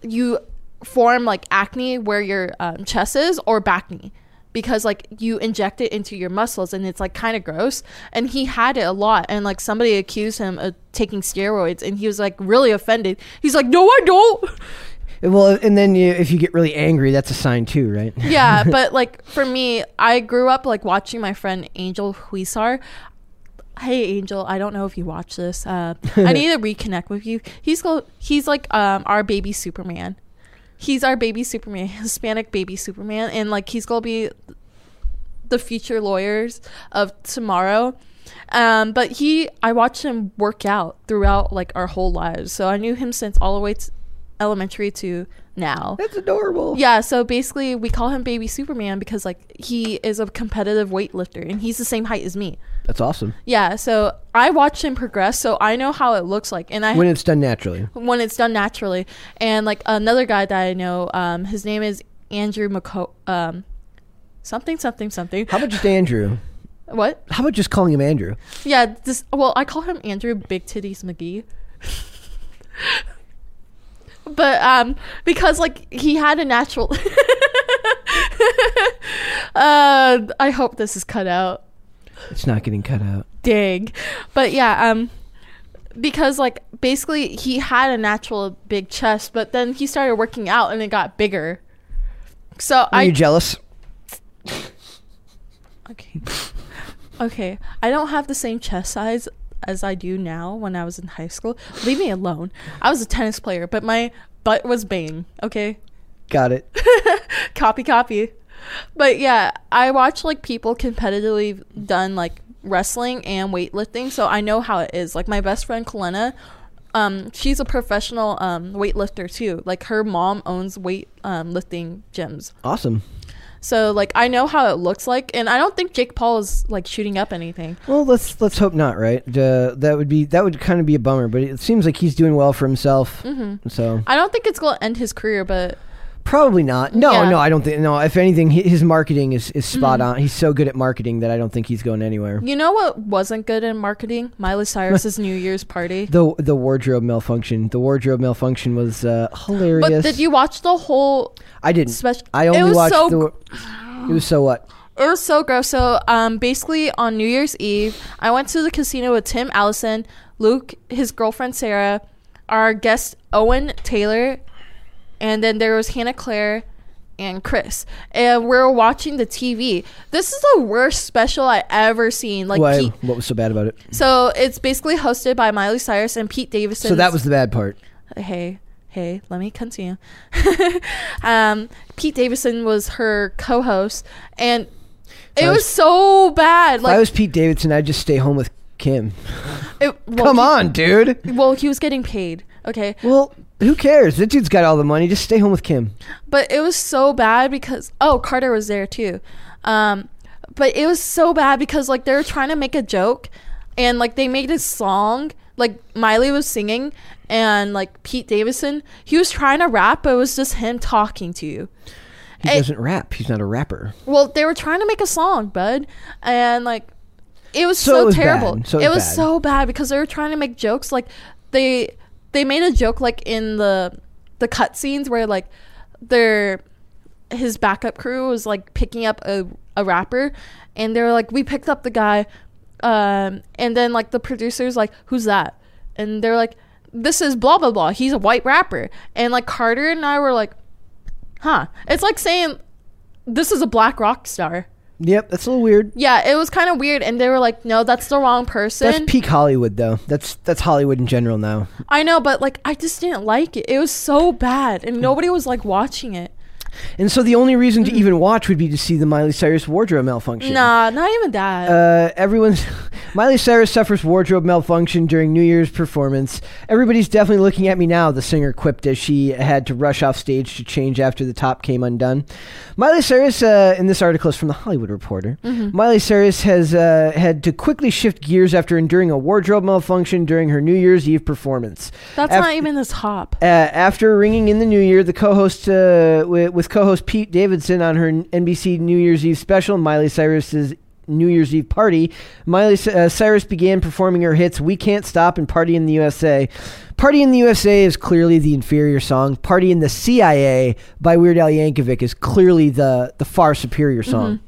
you form like acne where your um, chest is or back knee because like you inject it into your muscles and it's like kind of gross. And he had it a lot. And like somebody accused him of taking steroids and he was like really offended. He's like no i don't. Well, and then you, if you get really angry, that's a sign too, right? yeah (laughs) but like for me i grew up like watching my friend angel huisar hey angel i don't know if you watch this uh i need (laughs) to reconnect with you. He's go he's like um our baby superman he's our baby superman (laughs) hispanic baby superman and like he's gonna be the future lawyers of tomorrow. Um but he i watched him work out throughout like our whole lives. So i knew him since all the way elementary to now That's adorable. yeah, so basically we call him baby Superman because like he is a competitive weightlifter and he's the same height as me. That's awesome. Yeah, so I watched him progress, so I know how it looks like and I When it's done naturally. when it's done naturally. And like another guy that I know, um his name is Andrew McCo um something something something. How about just Andrew? What? How about just calling him Andrew? Yeah, this well, I call him Andrew Big Titties McGee. (laughs) but um because like he had a natural uh (laughs) I hope this is cut out. It's not getting cut out. Dang. But yeah, um because like basically he had a natural big chest, but then he started working out and it got bigger. So Are I you jealous? (laughs) Okay. Okay. I don't have the same chest size as I do now when I was in high school. Leave me alone. I was a tennis player, but my butt was bang. Okay. Got it. (laughs) Copy, copy. But yeah, I watch like people competitively done like wrestling and weightlifting, so I know how it is. Like my best friend Kalena, um, she's a professional um weightlifter too. Like her mom owns weight um lifting gyms. Awesome. So like I know how it looks like, and I don't think Jake Paul is like shooting up anything. Well, let's let's hope not, right? Uh, that would be that would kind of be a bummer, but it seems like he's doing well for himself. Mm-hmm. So I don't think it's gonna end his career, but probably not. No, Yeah. no, I don't think. No, if anything, his marketing is, is spot Mhm. on. He's so good at marketing that I don't think he's going anywhere. you know what wasn't good in marketing? Miley (laughs) Cyrus's New Year's party. The the wardrobe malfunction. The wardrobe malfunction was uh, hilarious. But did you watch the whole I didn't. special? I only was watched so the. It was so what? It was so gross. So, um, basically on New Year's Eve, I went to the casino with Tim Allison, Luke, his girlfriend Sarah, our guest Owen Taylor, and then there was Hannah Claire and Chris. And we are watching the TV. This is the worst special I ever seen. Like, Why, Pete, what was so bad about it? so it's basically hosted by Miley Cyrus and Pete Davidson. So that was the bad part. hey hey let me continue (laughs) um pete davidson was her co-host and it was, was- so bad if I was Pete Davidson, I'd just stay home with Kim. it, well, Come he- on, dude. well he was getting paid okay Well, who cares? That dude's got all the money. Just stay home with Kim. but it was so bad because oh carter was there too um but it was so bad because like they were trying to make a joke and like they made a song like miley was singing and like pete davidson he was trying to rap but it was just him talking to you He doesn't rap. He's not a rapper. Well, they were trying to make a song, bud, and like it was So so, it was terrible. So it it was was bad. so bad because they were trying to make jokes. Like they they made a joke like in the the cut scenes where like their his backup crew was like picking up a a rapper, and they were like, "We picked up the guy," um, and then like the producers like, "Who's that?" And they're like, "This is blah blah blah. He's a white rapper." And like Carter and I were like, "Huh?" It's like saying this is a black rock star. Yep, that's a little weird. Yeah, it was kind of weird, and they were like, "No, that's the wrong person." That's peak Hollywood, though. That's that's Hollywood in general now. I know, but like, I just didn't like it. It was so bad, and mm. nobody was like watching it. And so the only reason to even watch would be to see the Miley Cyrus wardrobe malfunction. Nah, not even that. Uh, everyone's (laughs) Miley Cyrus suffers wardrobe malfunction during New Year's performance. Everybody's definitely looking at me now. The singer quipped as she had to rush off stage to change after the top came undone. Miley Cyrus, uh, in this article, is from the Hollywood Reporter. Miley Cyrus has uh, had to quickly shift gears after enduring a wardrobe malfunction during her New Year's Eve performance. that's not even the top. Uh, after ringing in the new year, the co-host uh, with, with co-host Pete Davidson on her NBC New Year's Eve special, Miley Cyrus's New Year's Eve party, Miley uh, Cyrus began performing her hits "We Can't Stop" and "Party in the USA." "Party in the USA" is clearly the inferior song. "Party in the CIA" by Weird Al Yankovic is clearly the the far superior song.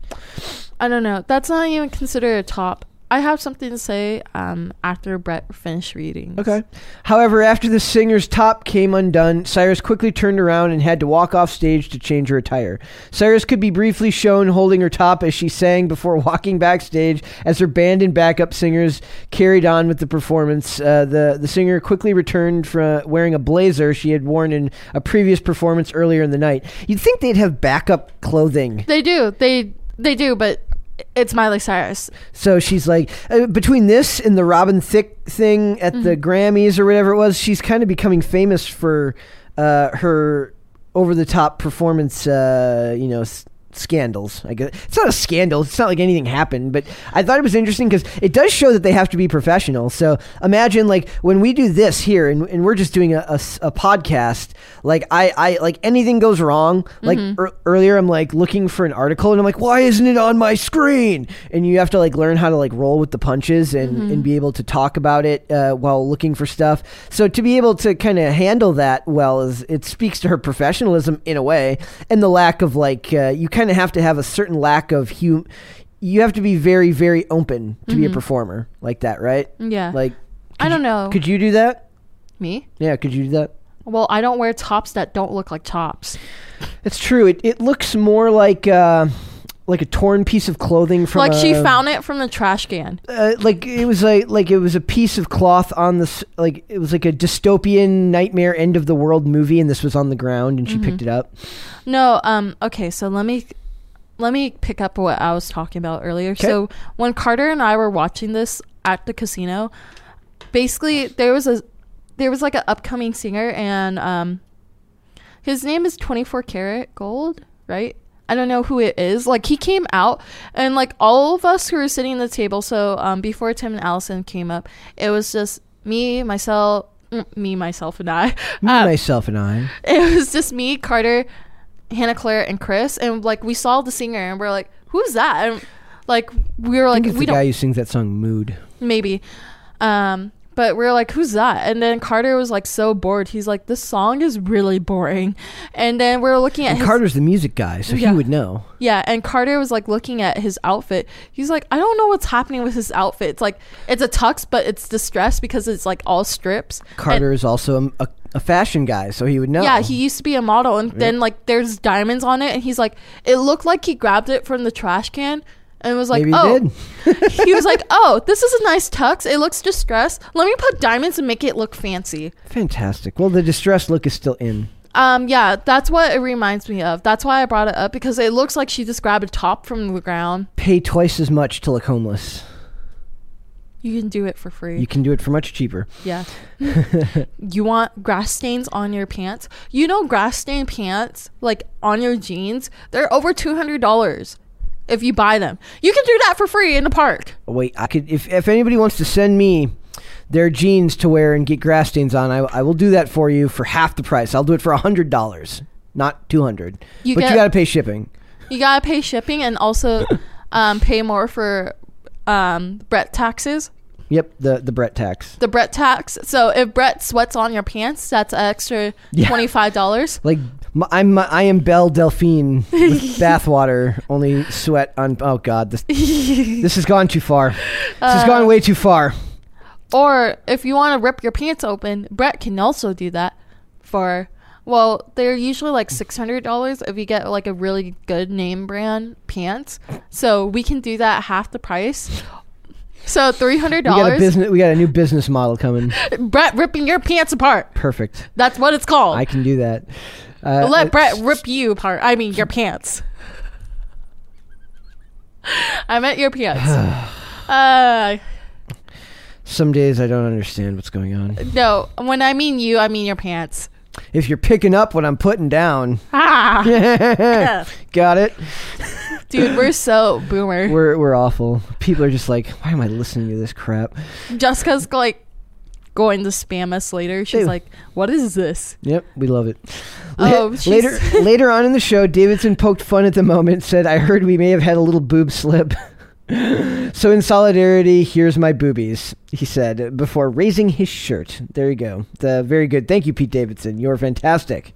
I don't know. That's not even considered a top. I have something to say um, after Brett finished reading. Okay. However, after the singer's top came undone, Cyrus quickly turned around and had to walk off stage to change her attire. Cyrus could be briefly shown holding her top as she sang before (laughs) walking backstage as her band and backup singers carried on with the performance. Uh, the, the singer quickly returned from wearing a blazer she had worn in a previous performance earlier in the night. You'd think they'd have backup clothing. They do. They they do, but it's Miley Cyrus. So she's like, uh, between this and the Robin Thicke thing at the Grammys or whatever it was, she's kind of becoming famous for uh, her over the top performance, uh, you know, s- scandals. I guess it's not a scandal. It's not like anything happened, but I thought it was interesting because it does show that they have to be professional. So imagine like when we do this here and, and we're just doing a a podcast, like I, I like anything goes wrong. Like ear- earlier, I'm like looking for an article and I'm like, why isn't it on my screen? And you have to like learn how to like roll with the punches and, and be able to talk about it uh, while looking for stuff. So to be able to kind of handle that well is it speaks to her professionalism in a way and the lack of like uh, you kind of have to have a certain lack of hum. You have to be very very open to be a performer like that, right? Yeah. Like I don't know. Could you do that? Me? Yeah, could you do that? Well, I don't wear tops that don't look like tops. It's true. It it looks more like uh, like a torn piece of clothing from like she a- found it from the trash can. uh, like it was like like it was a piece of cloth on this like it was like a dystopian nightmare end of the world movie and this was on the ground and she picked it up No, um okay, so let me let me pick up what I was talking about earlier. So when Carter and I were watching this at the casino, basically there was a there was like an upcoming singer and um his name is 24 karat gold, right? I don't know who it is. Like he came out and like all of us who were sitting at the table. So um, before Tim and Allison came up, it was just me, myself, me, myself, and I. Me, Uh, myself, and I. (laughs) it was just me, Carter, Hannah Claire, and Chris, and like we saw the singer, and we're like, "Who's that?" And like we were like, think it's "We the don't guy who sings that song "Mood." maybe," um, but we are like, "Who's that?" And then Carter was like so bored. He's like, "This song is really boring," and then we are looking at And his, Carter's the music guy, so Yeah. he would know. yeah, and Carter was like looking at his outfit. He's like, "I don't know what's happening with his outfit. It's like it's a tux, but it's distressed because it's like all strips." And- Carter is also a, a, a fashion guy, so he would know. Yeah, he used to be a model, and then like there's diamonds on it, and he's like, it looked like he grabbed it from the trash can, and was like, Maybe he oh, did. (laughs) he was like, (laughs) oh, this is a nice tux. It looks distressed. Let me put diamonds and make it look fancy. Fantastic. Well, the distressed look is still in. Um, yeah, that's what it reminds me of. That's why I brought it up because it looks like she just grabbed a top from the ground. Pay twice as much to look homeless. You can do it for free. You can do it for much cheaper. Yeah. (laughs) you want grass stains on your pants? You know grass stained pants like on your jeans, they're over $200 if you buy them. You can do that for free in the park. Wait, I could if if anybody wants to send me their jeans to wear and get grass stains on, I, I will do that for you for half the price. I'll do it for a hundred dollars, not two hundred. You But get- you got to pay shipping. You got to pay shipping and also (coughs) um, pay more for um, Brett taxes. Yep, the the Brett tax. The Brett tax. So if Brett sweats on your pants, that's an extra Yeah. $25. Like m- I'm I am Belle Delphine (laughs) with bathwater, only sweat on. Oh God, this (laughs) this has gone too far. This has Uh, gone way too far. Or if you want to rip your pants open, Brett can also do that for well, they're usually like six hundred dollars if you get like a really good name brand pants. So we can do that at half the price. So three hundred We got a dollars. We got a new business model coming. Brett ripping your pants apart. Perfect. That's what it's called. I can do that. Uh, Let uh, Brett rip you apart. I mean your pants. (laughs) I meant your pants. (sighs) uh Some days I don't understand what's going on. no, when I mean you, I mean your pants. If you're picking up what I'm putting down, (laughs) Ah. (laughs) got it. Dude, we're so boomer. We're we're awful. People are just like, why am I listening to this crap? Jessica's like going to spam us later. She's Dude. like, "What is this?" Yep, we love it. Oh, later (laughs) later on in the show, Davidson poked fun at the moment. Said, "I heard we may have had a little boob slip." (laughs) so in solidarity, here's my boobies. He said before raising his shirt. There you go. The very good. Thank you, Pete Davidson. You're fantastic.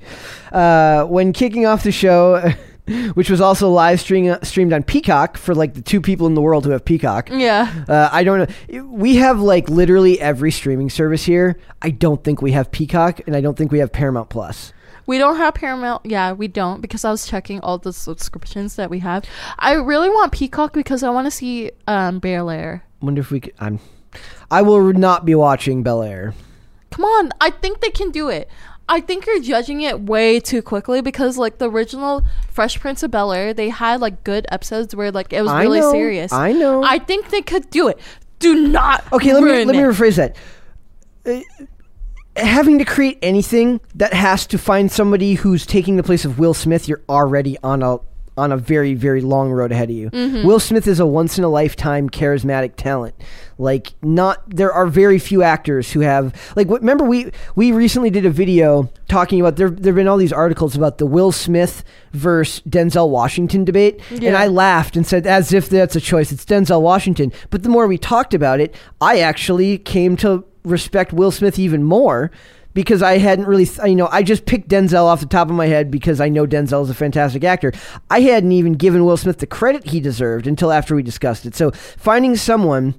Uh, when kicking off the show. (laughs) (laughs) Which was also live stream, streamed on Peacock for like the two people in the world who have Peacock. Yeah. Uh, I don't know. We have like literally every streaming service here. I don't think we have Peacock, and I don't think we have Paramount Plus. We don't have Paramount. Yeah, we don't because I was checking all the subscriptions that we have. I really want Peacock because I want to see um Bel Air. Wonder if we could. I'm. I will not be watching Bel Air. Come on, I think they can do it. I think you're judging it way too quickly because like the original Fresh Prince of Bel Air, they had like good episodes where like it was I really know, serious. I know. I think they could do it. Do not. Okay, let me let me rephrase that. Uh, having to create anything that has to find somebody who's taking the place of Will Smith, you're already on a on a very very long road ahead of you. Mm-hmm. Will Smith is a once in a lifetime charismatic talent. Like not there are very few actors who have like remember we we recently did a video talking about there there've been all these articles about the Will Smith versus Denzel Washington debate and I laughed and said as if that's a choice it's Denzel Washington but the more we talked about it I actually came to respect Will Smith even more because I hadn't really, th- you know, I just picked Denzel off the top of my head because I know Denzel is a fantastic actor. I hadn't even given Will Smith the credit he deserved until after we discussed it. So finding someone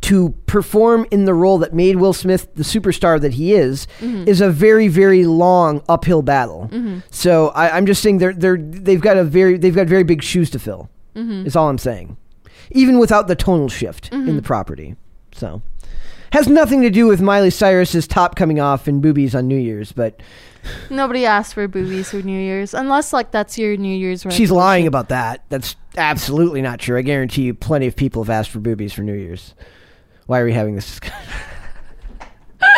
to perform in the role that made Will Smith the superstar that he is mm-hmm. is a very very long uphill battle. Mm-hmm. So I, I'm just saying they're they're they've got a very they've got very big shoes to fill. Mm-hmm. Is all I'm saying, even without the tonal shift in the property. So has nothing to do with Miley Cyrus's top coming off and boobies on New Year's, but Nobody asked for boobies for New Year's unless like that's your New Year's. she's resolution. lying about that. That's absolutely not true. I guarantee you, plenty of people have asked for boobies for New Year's. Why are we having this discussion? (laughs) (laughs)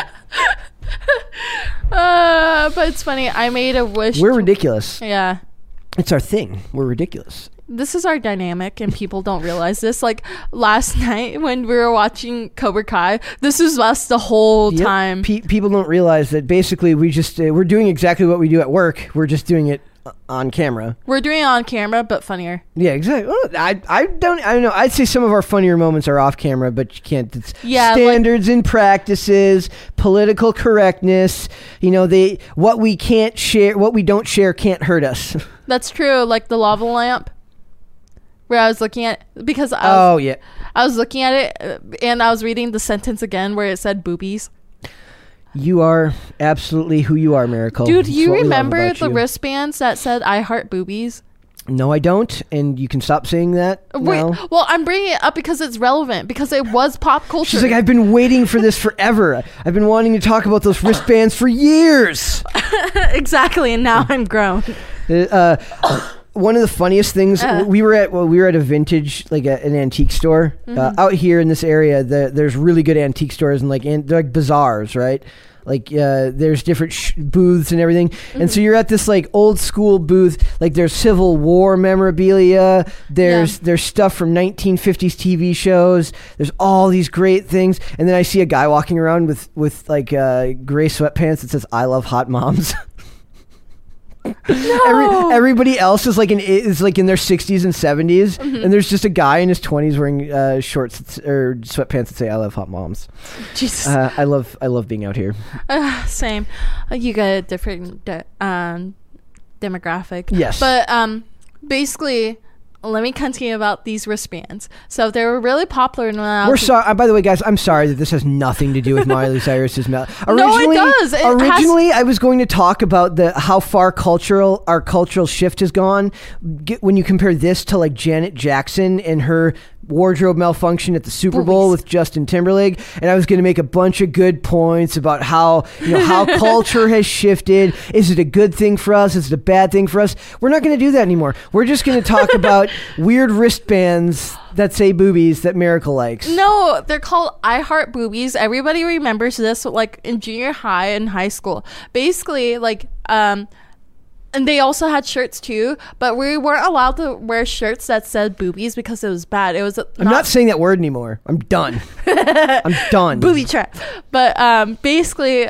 Uh, but it's funny. I made a wish. We're ridiculous. Yeah. It's our thing. We're ridiculous. This is our dynamic, and people don't realize this. Like last (laughs) night when we were watching Cobra Kai, this was us the whole Yep. time. Pe- people don't realize that basically we just uh, we're doing exactly what we do at work. We're just doing it uh, on camera. We're doing it on camera, but funnier. Yeah, exactly. Well, I I don't I don't know. I'd say some of our funnier moments are off camera, but you can't. It's Yeah, like- standards and practices, political correctness. You know, they what we can't share, what we don't share, can't hurt us. (laughs) That's true. Like the lava lamp, where I was looking at because I was, oh yeah, I was looking at it uh, and I was reading the sentence again where it said boobies. you are absolutely who you are, Miracle. Dude, It's you what we love remember the you. wristbands that said "I heart boobies"? No, I don't, and you can stop saying that. Wait, now. well, I'm bringing it up because it's relevant because it was pop culture. She's like, I've been waiting for this forever. I've been wanting to talk about those wristbands for years. (laughs) exactly, and now I'm grown. Uh, one of the funniest things Uh. we were at well, we were at a vintage like a, an antique store uh, Mm-hmm. out here in this area. The, there's really good antique stores and like an, they're like bazaars, right? Like uh, there's different sh- booths and everything, and Mm-hmm. so you're at this like old school booth. Like there's Civil War memorabilia. There's Yeah. there's stuff from 1950s TV shows. There's all these great things, and then I see a guy walking around with with like uh, gray sweatpants that says "I love hot moms." (laughs) Every, everybody else is like in is like in their 60s and 70s, Mm-hmm. and there's just a guy in his 20s wearing uh, shorts or sweatpants that say "I love hot moms." Jesus, Uh, I love I love being out here. Uh, same. You got a different de- um, demographic. Yes. But um, basically, let me continue about these wristbands. So they were really popular when I We're was sorry. Uh, by the way, guys, I'm sorry that this has nothing to do with Miley Cyrus's mel. (laughs) No, it does. It has- originally, I was going to talk about the how far cultural our cultural shift has gone. Get, when you compare this to like Janet Jackson and her wardrobe malfunction at the Super Bowl Boobies. with Justin Timberlake, and I was going to make a bunch of good points about how you know how (laughs) culture has shifted. Is it a good thing for us? Is it a bad thing for us? We're not going to do that anymore. We're just going to talk (laughs) about weird wristbands that say boobies that Miracle likes. No, they're called I Heart Boobies. Everybody remembers this like in junior high and high school. Basically, like um and they also had shirts too, but we weren't allowed to wear shirts that said boobies because it was bad. It was I'm not saying that word anymore. I'm done. (laughs) I'm done. booby trap. But um, basically,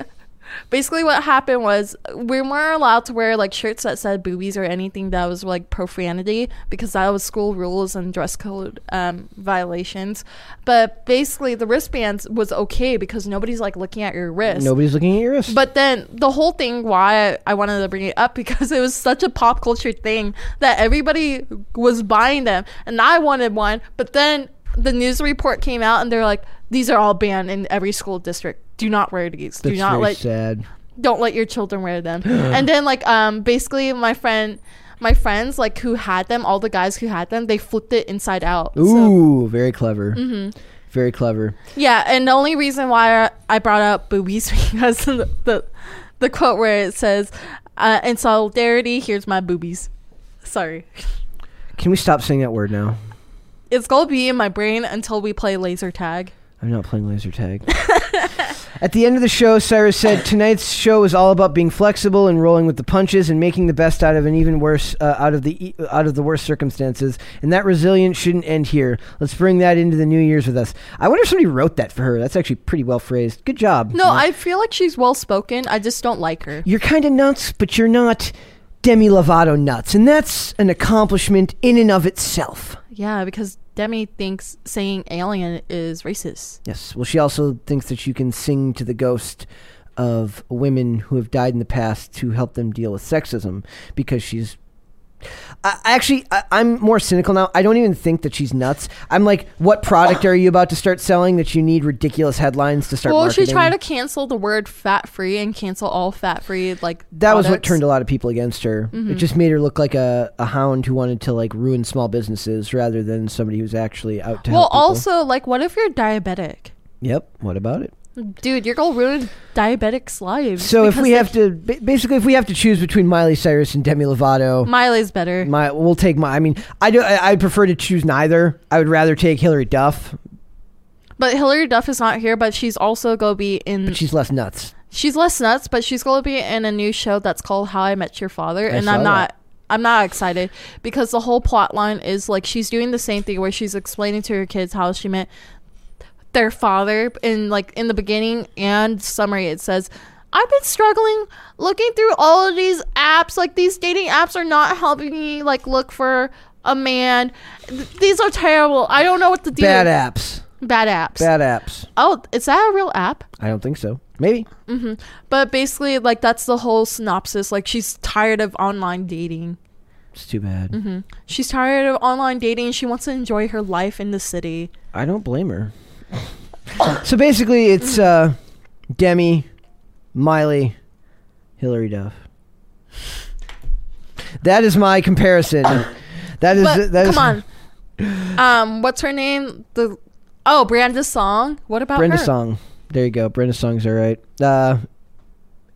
basically what happened was we weren't allowed to wear like shirts that said boobies or anything that was like profanity because that was school rules and dress code um, violations. But basically, the wristbands was okay because nobody's like looking at your wrist. Nobody's looking at your wrist. But then the whole thing, why I, I wanted to bring it up (laughs) because it was such a pop culture thing that everybody was buying them, and I wanted one. But then the news report came out, and they're like, "These are all banned in every school district. Do not wear these. That's Do not very let sad. don't let your children wear them." (gasps) and then like um basically my friend. My friends, like who had them, all the guys who had them, they flipped it inside out. Ooh, very clever. Mm-hmm. Very clever. Yeah, and the only reason why I brought up boobies (laughs) because the the, the quote where it says, uh, "In solidarity, here's my boobies." Sorry, Can we stop saying that word now? it's gonna be in my brain until we play laser tag. I'm not playing laser tag. (laughs) At the end of the show, Cyrus said, "Tonight's show is all about being flexible and rolling with the punches and making the best out of an even worse uh, out of the e- out of the worst circumstances. And that resilience shouldn't end here. Let's bring that into the New Year's with us." I wonder if somebody wrote that for her. That's actually pretty well phrased. Good job. No, I feel like she's well spoken. I just don't like her. You're kind of nuts, but you're not Demi Lovato nuts, and that's an accomplishment in and of itself. Yeah, because Demi thinks saying alien is racist. Yes. Well, she also thinks that you can sing to the ghost of women who have died in the past to help them deal with sexism because she's. I, actually, I, I'm more cynical now. I don't even think that she's nuts. I'm like, what product are you about to start selling that you need ridiculous headlines to start well, marketing? she tried to cancel the word fat free and cancel all fat free like that was what turned a lot of people against her. Mm-hmm. It just made her look like a, a hound who wanted to like ruin small businesses rather than somebody who's actually out to Well, also, like, what if you're diabetic? Yep. What about it? Dude, you're gonna ruin diabetics' lives. So if because we have to, ba- basically, if we have to choose between Miley Cyrus and Demi Lovato, Miley's better. my we'll take my. I mean, I do. I, I prefer to choose neither. I would rather take Hilary Duff, But Hilary Duff is not here, but she's also gonna be in. but she's less nuts. she's less nuts, but she's gonna be in a new show that's called How I Met Your Father, and saw I'm not I'm not excited because the whole plot line is like she's doing the same thing where she's explaining to her kids how she met their father in like in the beginning and summary it says I've been struggling looking through all of these apps like these dating apps are not helping me like look for a man Th- these are terrible I don't know what to do Bad apps. bad apps Bad apps. oh is that a real app I don't think so. Maybe. but basically like that's the whole synopsis like she's tired of online dating It's too bad. Mm-hmm. she's tired of online dating she wants to enjoy her life in the city I don't blame her. So basically, it's uh, Demi, Miley, Hilary Duff. That is my comparison. That is but that is come on um what's her name the oh brenda song what about Brenda her Song. There you go. Brenda Song's all right. Uh,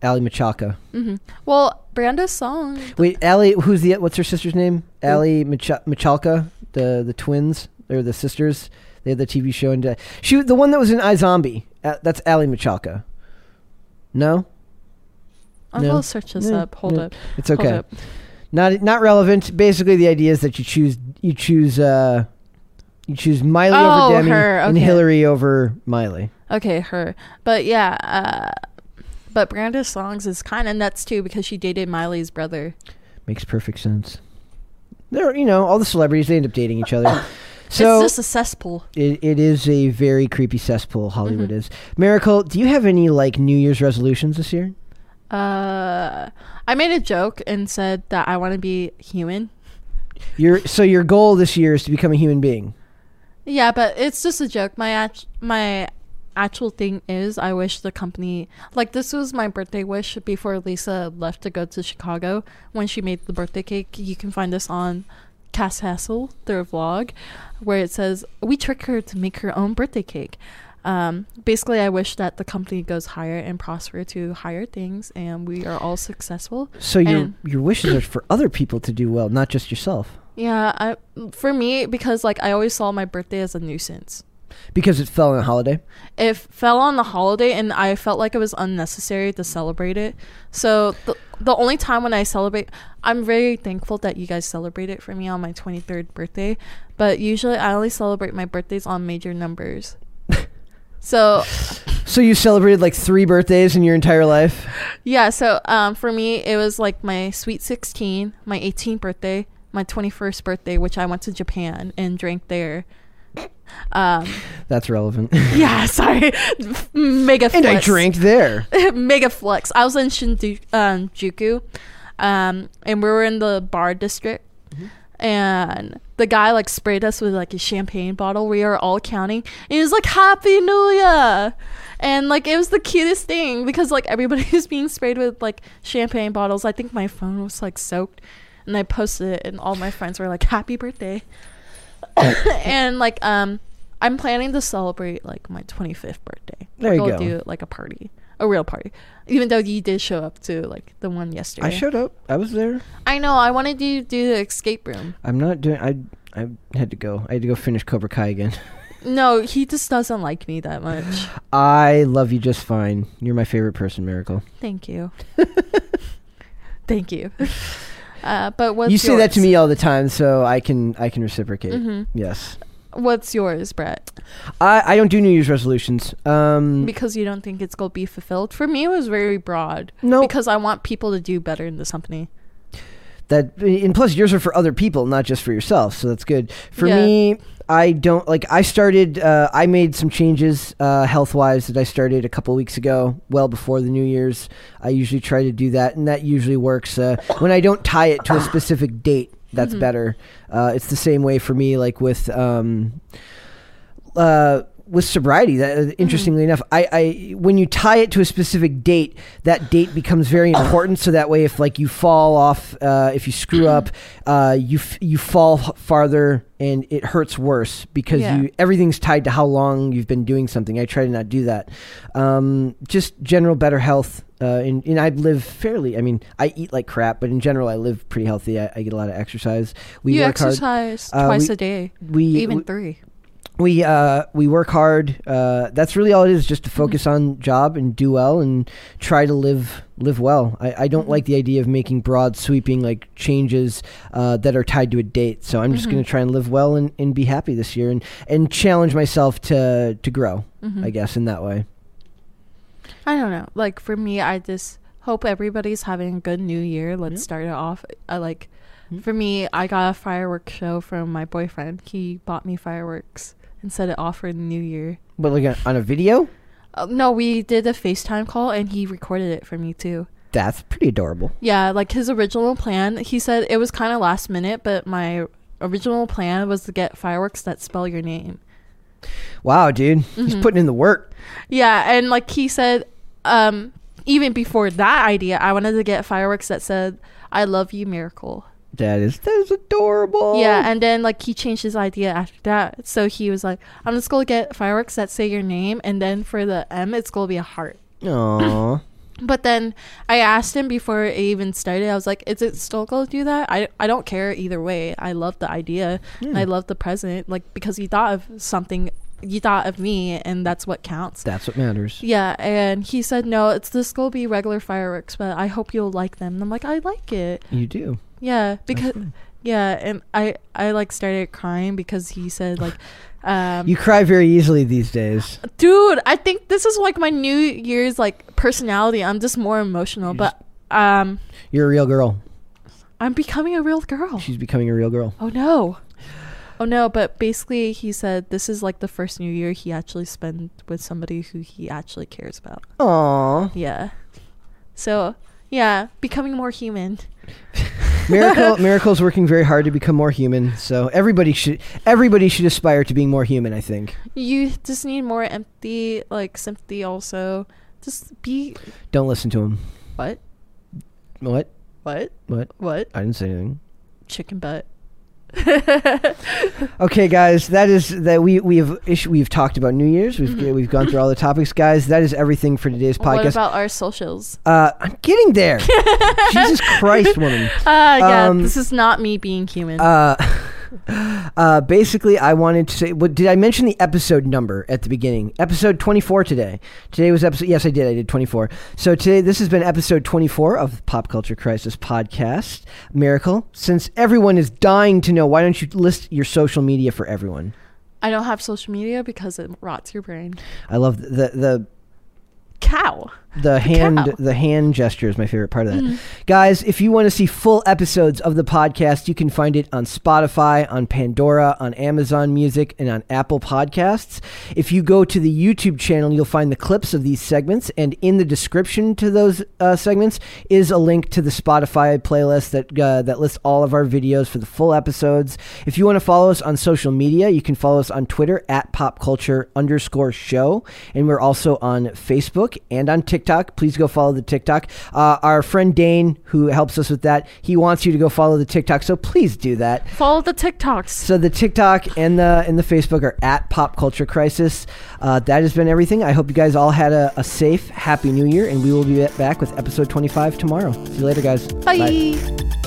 Aly Michalka. hmm well brenda's song Wait, Ali. Who's the what's her sister's name? Ali Macha- Michalka. The the twins. They're the sisters. They had the TV show and uh, she the one that was in iZombie. Uh, that's Aly Michalka. No, I will No. search this No, up hold no. up it's Hold okay. up. Not not relevant. Basically, the idea is that you choose you choose uh you choose Miley Oh, over Demi her, and. Hilary over Miley. okay her but yeah uh but brenda's songs is kind of nuts too because she dated miley's brother Makes perfect sense. There, you know, all the celebrities they end up dating each other. (coughs) So it's just a cesspool it, it is a very creepy cesspool. Hollywood Mm-hmm. is. Miracle, do you have any like New Year's resolutions this year? uh i made a joke and said that i want to be human Your so your goal this year is to become a human being. Yeah, but it's just a joke. My act- my actual thing is I wish the company like this was my birthday wish before Lisa left to go to Chicago when she made the birthday cake. You can find this on Cass Hassel, their vlog, where it says we trick her to make her own birthday cake. Um, basically, I wish that the company goes higher and prosper to higher things, and we are all successful. So your your wishes are for other people to do well, not just yourself. Yeah, I for me because like I always saw my birthday as a nuisance. Because it fell on a holiday. it fell on the holiday and I felt like it was unnecessary to celebrate it. So the, the only time when I celebrate, I'm very thankful that you guys celebrate it for me on my 23rd birthday, but usually I only celebrate my birthdays on major numbers. (laughs) so, So you celebrated like three birthdays in your entire life. yeah, so um for me it was like my sweet 16, my 18th birthday, my 21st birthday which I went to Japan and drank there. Um That's relevant. (laughs) yeah, sorry. Mega and I drank there. (laughs) mega flex. I was in Shinjuku, um, Juku, um, and we were in the bar district, and the guy like sprayed us with like a champagne bottle. We are all counting, and he was like "Happy New Year," and like it was the cutest thing because like everybody (laughs) was being sprayed with like champagne bottles. I think my phone was like soaked, and I posted it, and all my friends were like "Happy birthday," (laughs) (laughs) and like um. I'm planning to celebrate like my 25th birthday. There you We'll go. do like a party, a real party. Even though you did show up to like the one yesterday. I showed up. I was there. I know. I wanted you to do the escape room. I'm not doing. I I had to go. I had to go finish Cobra Kai again. (laughs) No, he just doesn't like me that much. I love you just fine. You're my favorite person, Miracle. Thank you. Thank you. Uh, but what's you say that to me all the time, so I can I can reciprocate. Mhm. Yes. What's yours, Brett? I I don't do New Year's resolutions. Um. Because you don't think it's gonna be fulfilled. For me, it was very broad. No. Because I want people to do better in this company. That and plus yours are for other people not just for yourself so that's good for Yeah. me i don't like i started uh, i made some changes uh, health wise that i started a couple weeks ago well before the new year's i usually try to do that and that usually works uh, when i don't tie it to a specific date that's Mhm. better uh, it's the same way for me like with um, uh, with sobriety that uh, interestingly enough I, I when you tie it to a specific date that date becomes very important so that way if like you fall off uh, if you screw up uh, you f- you fall farther and it hurts worse because Yeah. you everything's tied to how long you've been doing something i try to not do that um, just general better health uh, and, and I live fairly. I mean, I eat like crap, but in general, I live pretty healthy. I, I get a lot of exercise. We you work hard. exercise Uh, twice we- a day, We even we, three. We uh, we work hard. Uh, that's really all it is, just to focus on job and do well and try to live live well. I, I don't like the idea of making broad sweeping like changes uh, that are tied to a date. So I'm just going to try and live well and, and be happy this year and, and challenge myself to to grow. I guess in that way. I don't know. Like for me, I just hope everybody's having a good new year. Let's Yeah. start it off. I like Mm. for me, I got a fireworks show from my boyfriend. He bought me fireworks and set it off for the new year. But like on a video, Uh, no, we did a FaceTime call and he recorded it for me too. that's pretty adorable. Yeah, like his original plan, he said it was kind of last minute, but my original plan was to get fireworks that spell your name. Wow, dude, he's Mhm. putting in the work. Yeah, and like he said, um, even before that idea, I wanted to get fireworks that said "I love you, miracle." That is that is adorable. Yeah, and then like he changed his idea after that. So he was like, "I'm just gonna get fireworks that say your name, and then for the M, it's gonna be a heart." Aw. (laughs) But then I asked him before it even started. I was like, "Is it still gonna do that?" I I don't care either way. I love the idea. and I love the present, like because he thought of something. You thought of me, and that's what counts. That's what matters. Yeah, and he said, "No, it's this gonna be regular fireworks, but I hope you'll like them." And I'm like, "I like it." You do. Yeah, because yeah, and I I like started crying because he said like, (sighs) um, You cry very easily these days. dude, I think this is like my New Year's like personality. I'm just more emotional, You but um, You're a real girl. I'm becoming a real girl. She's becoming a real girl. Oh no. Oh no, but basically he said this is like the first new year he actually spent with somebody who he actually cares about. Aw. Yeah. So, yeah, becoming more human. (laughs) Miracle (laughs) Miracle's working very hard to become more human. So everybody should everybody should aspire to being more human, I think. You just need more empathy, like sympathy also. Just be Don't listen to him. what? What? What? What? What? I didn't say anything. Chicken butt. (laughs) Okay, guys, that is that we we have issue, we've talked about New Year's. We've Mhm. we've gone through all the topics, guys. That is everything for today's podcast. What about our socials? uh, I'm getting there. (laughs) Jesus Christ, woman. Ah, yeah, Um, this is not me being human. Uh, (laughs) uh, basically, I wanted to say, what, did I mention the episode number at the beginning? Episode 24 today. Today was episode, yes, I did. I did 24. So today, this has been episode 24 of the Pop Culture Crisis podcast. Miracle, since everyone is dying to know, why don't you list your social media for everyone? I don't have social media because it rots your brain. I love the, the, Cow. The hand cow. the hand gesture is my favorite part of that. Mhm. Guys, if you want to see full episodes of the podcast, you can find it on Spotify, on Pandora, on Amazon Music, and on Apple Podcasts. If you go to the YouTube channel, you'll find the clips of these segments, and in the description to those uh, segments is a link to the Spotify playlist that uh, that lists all of our videos for the full episodes. If you want to follow us on social media, you can follow us on Twitter at Pop Culture underscore Show, and we're also on Facebook and on TikTok. Please go follow the TikTok. Uh, our friend Dane, who helps us with that, he wants you to go follow the TikTok, so please do that. Follow the TikToks. So the TikTok and the and the Facebook are at Pop Culture Crisis. Uh, that has been everything. I hope you guys all had a, a safe, happy New Year, and we will be back with episode 25 tomorrow. See you later, guys. Bye.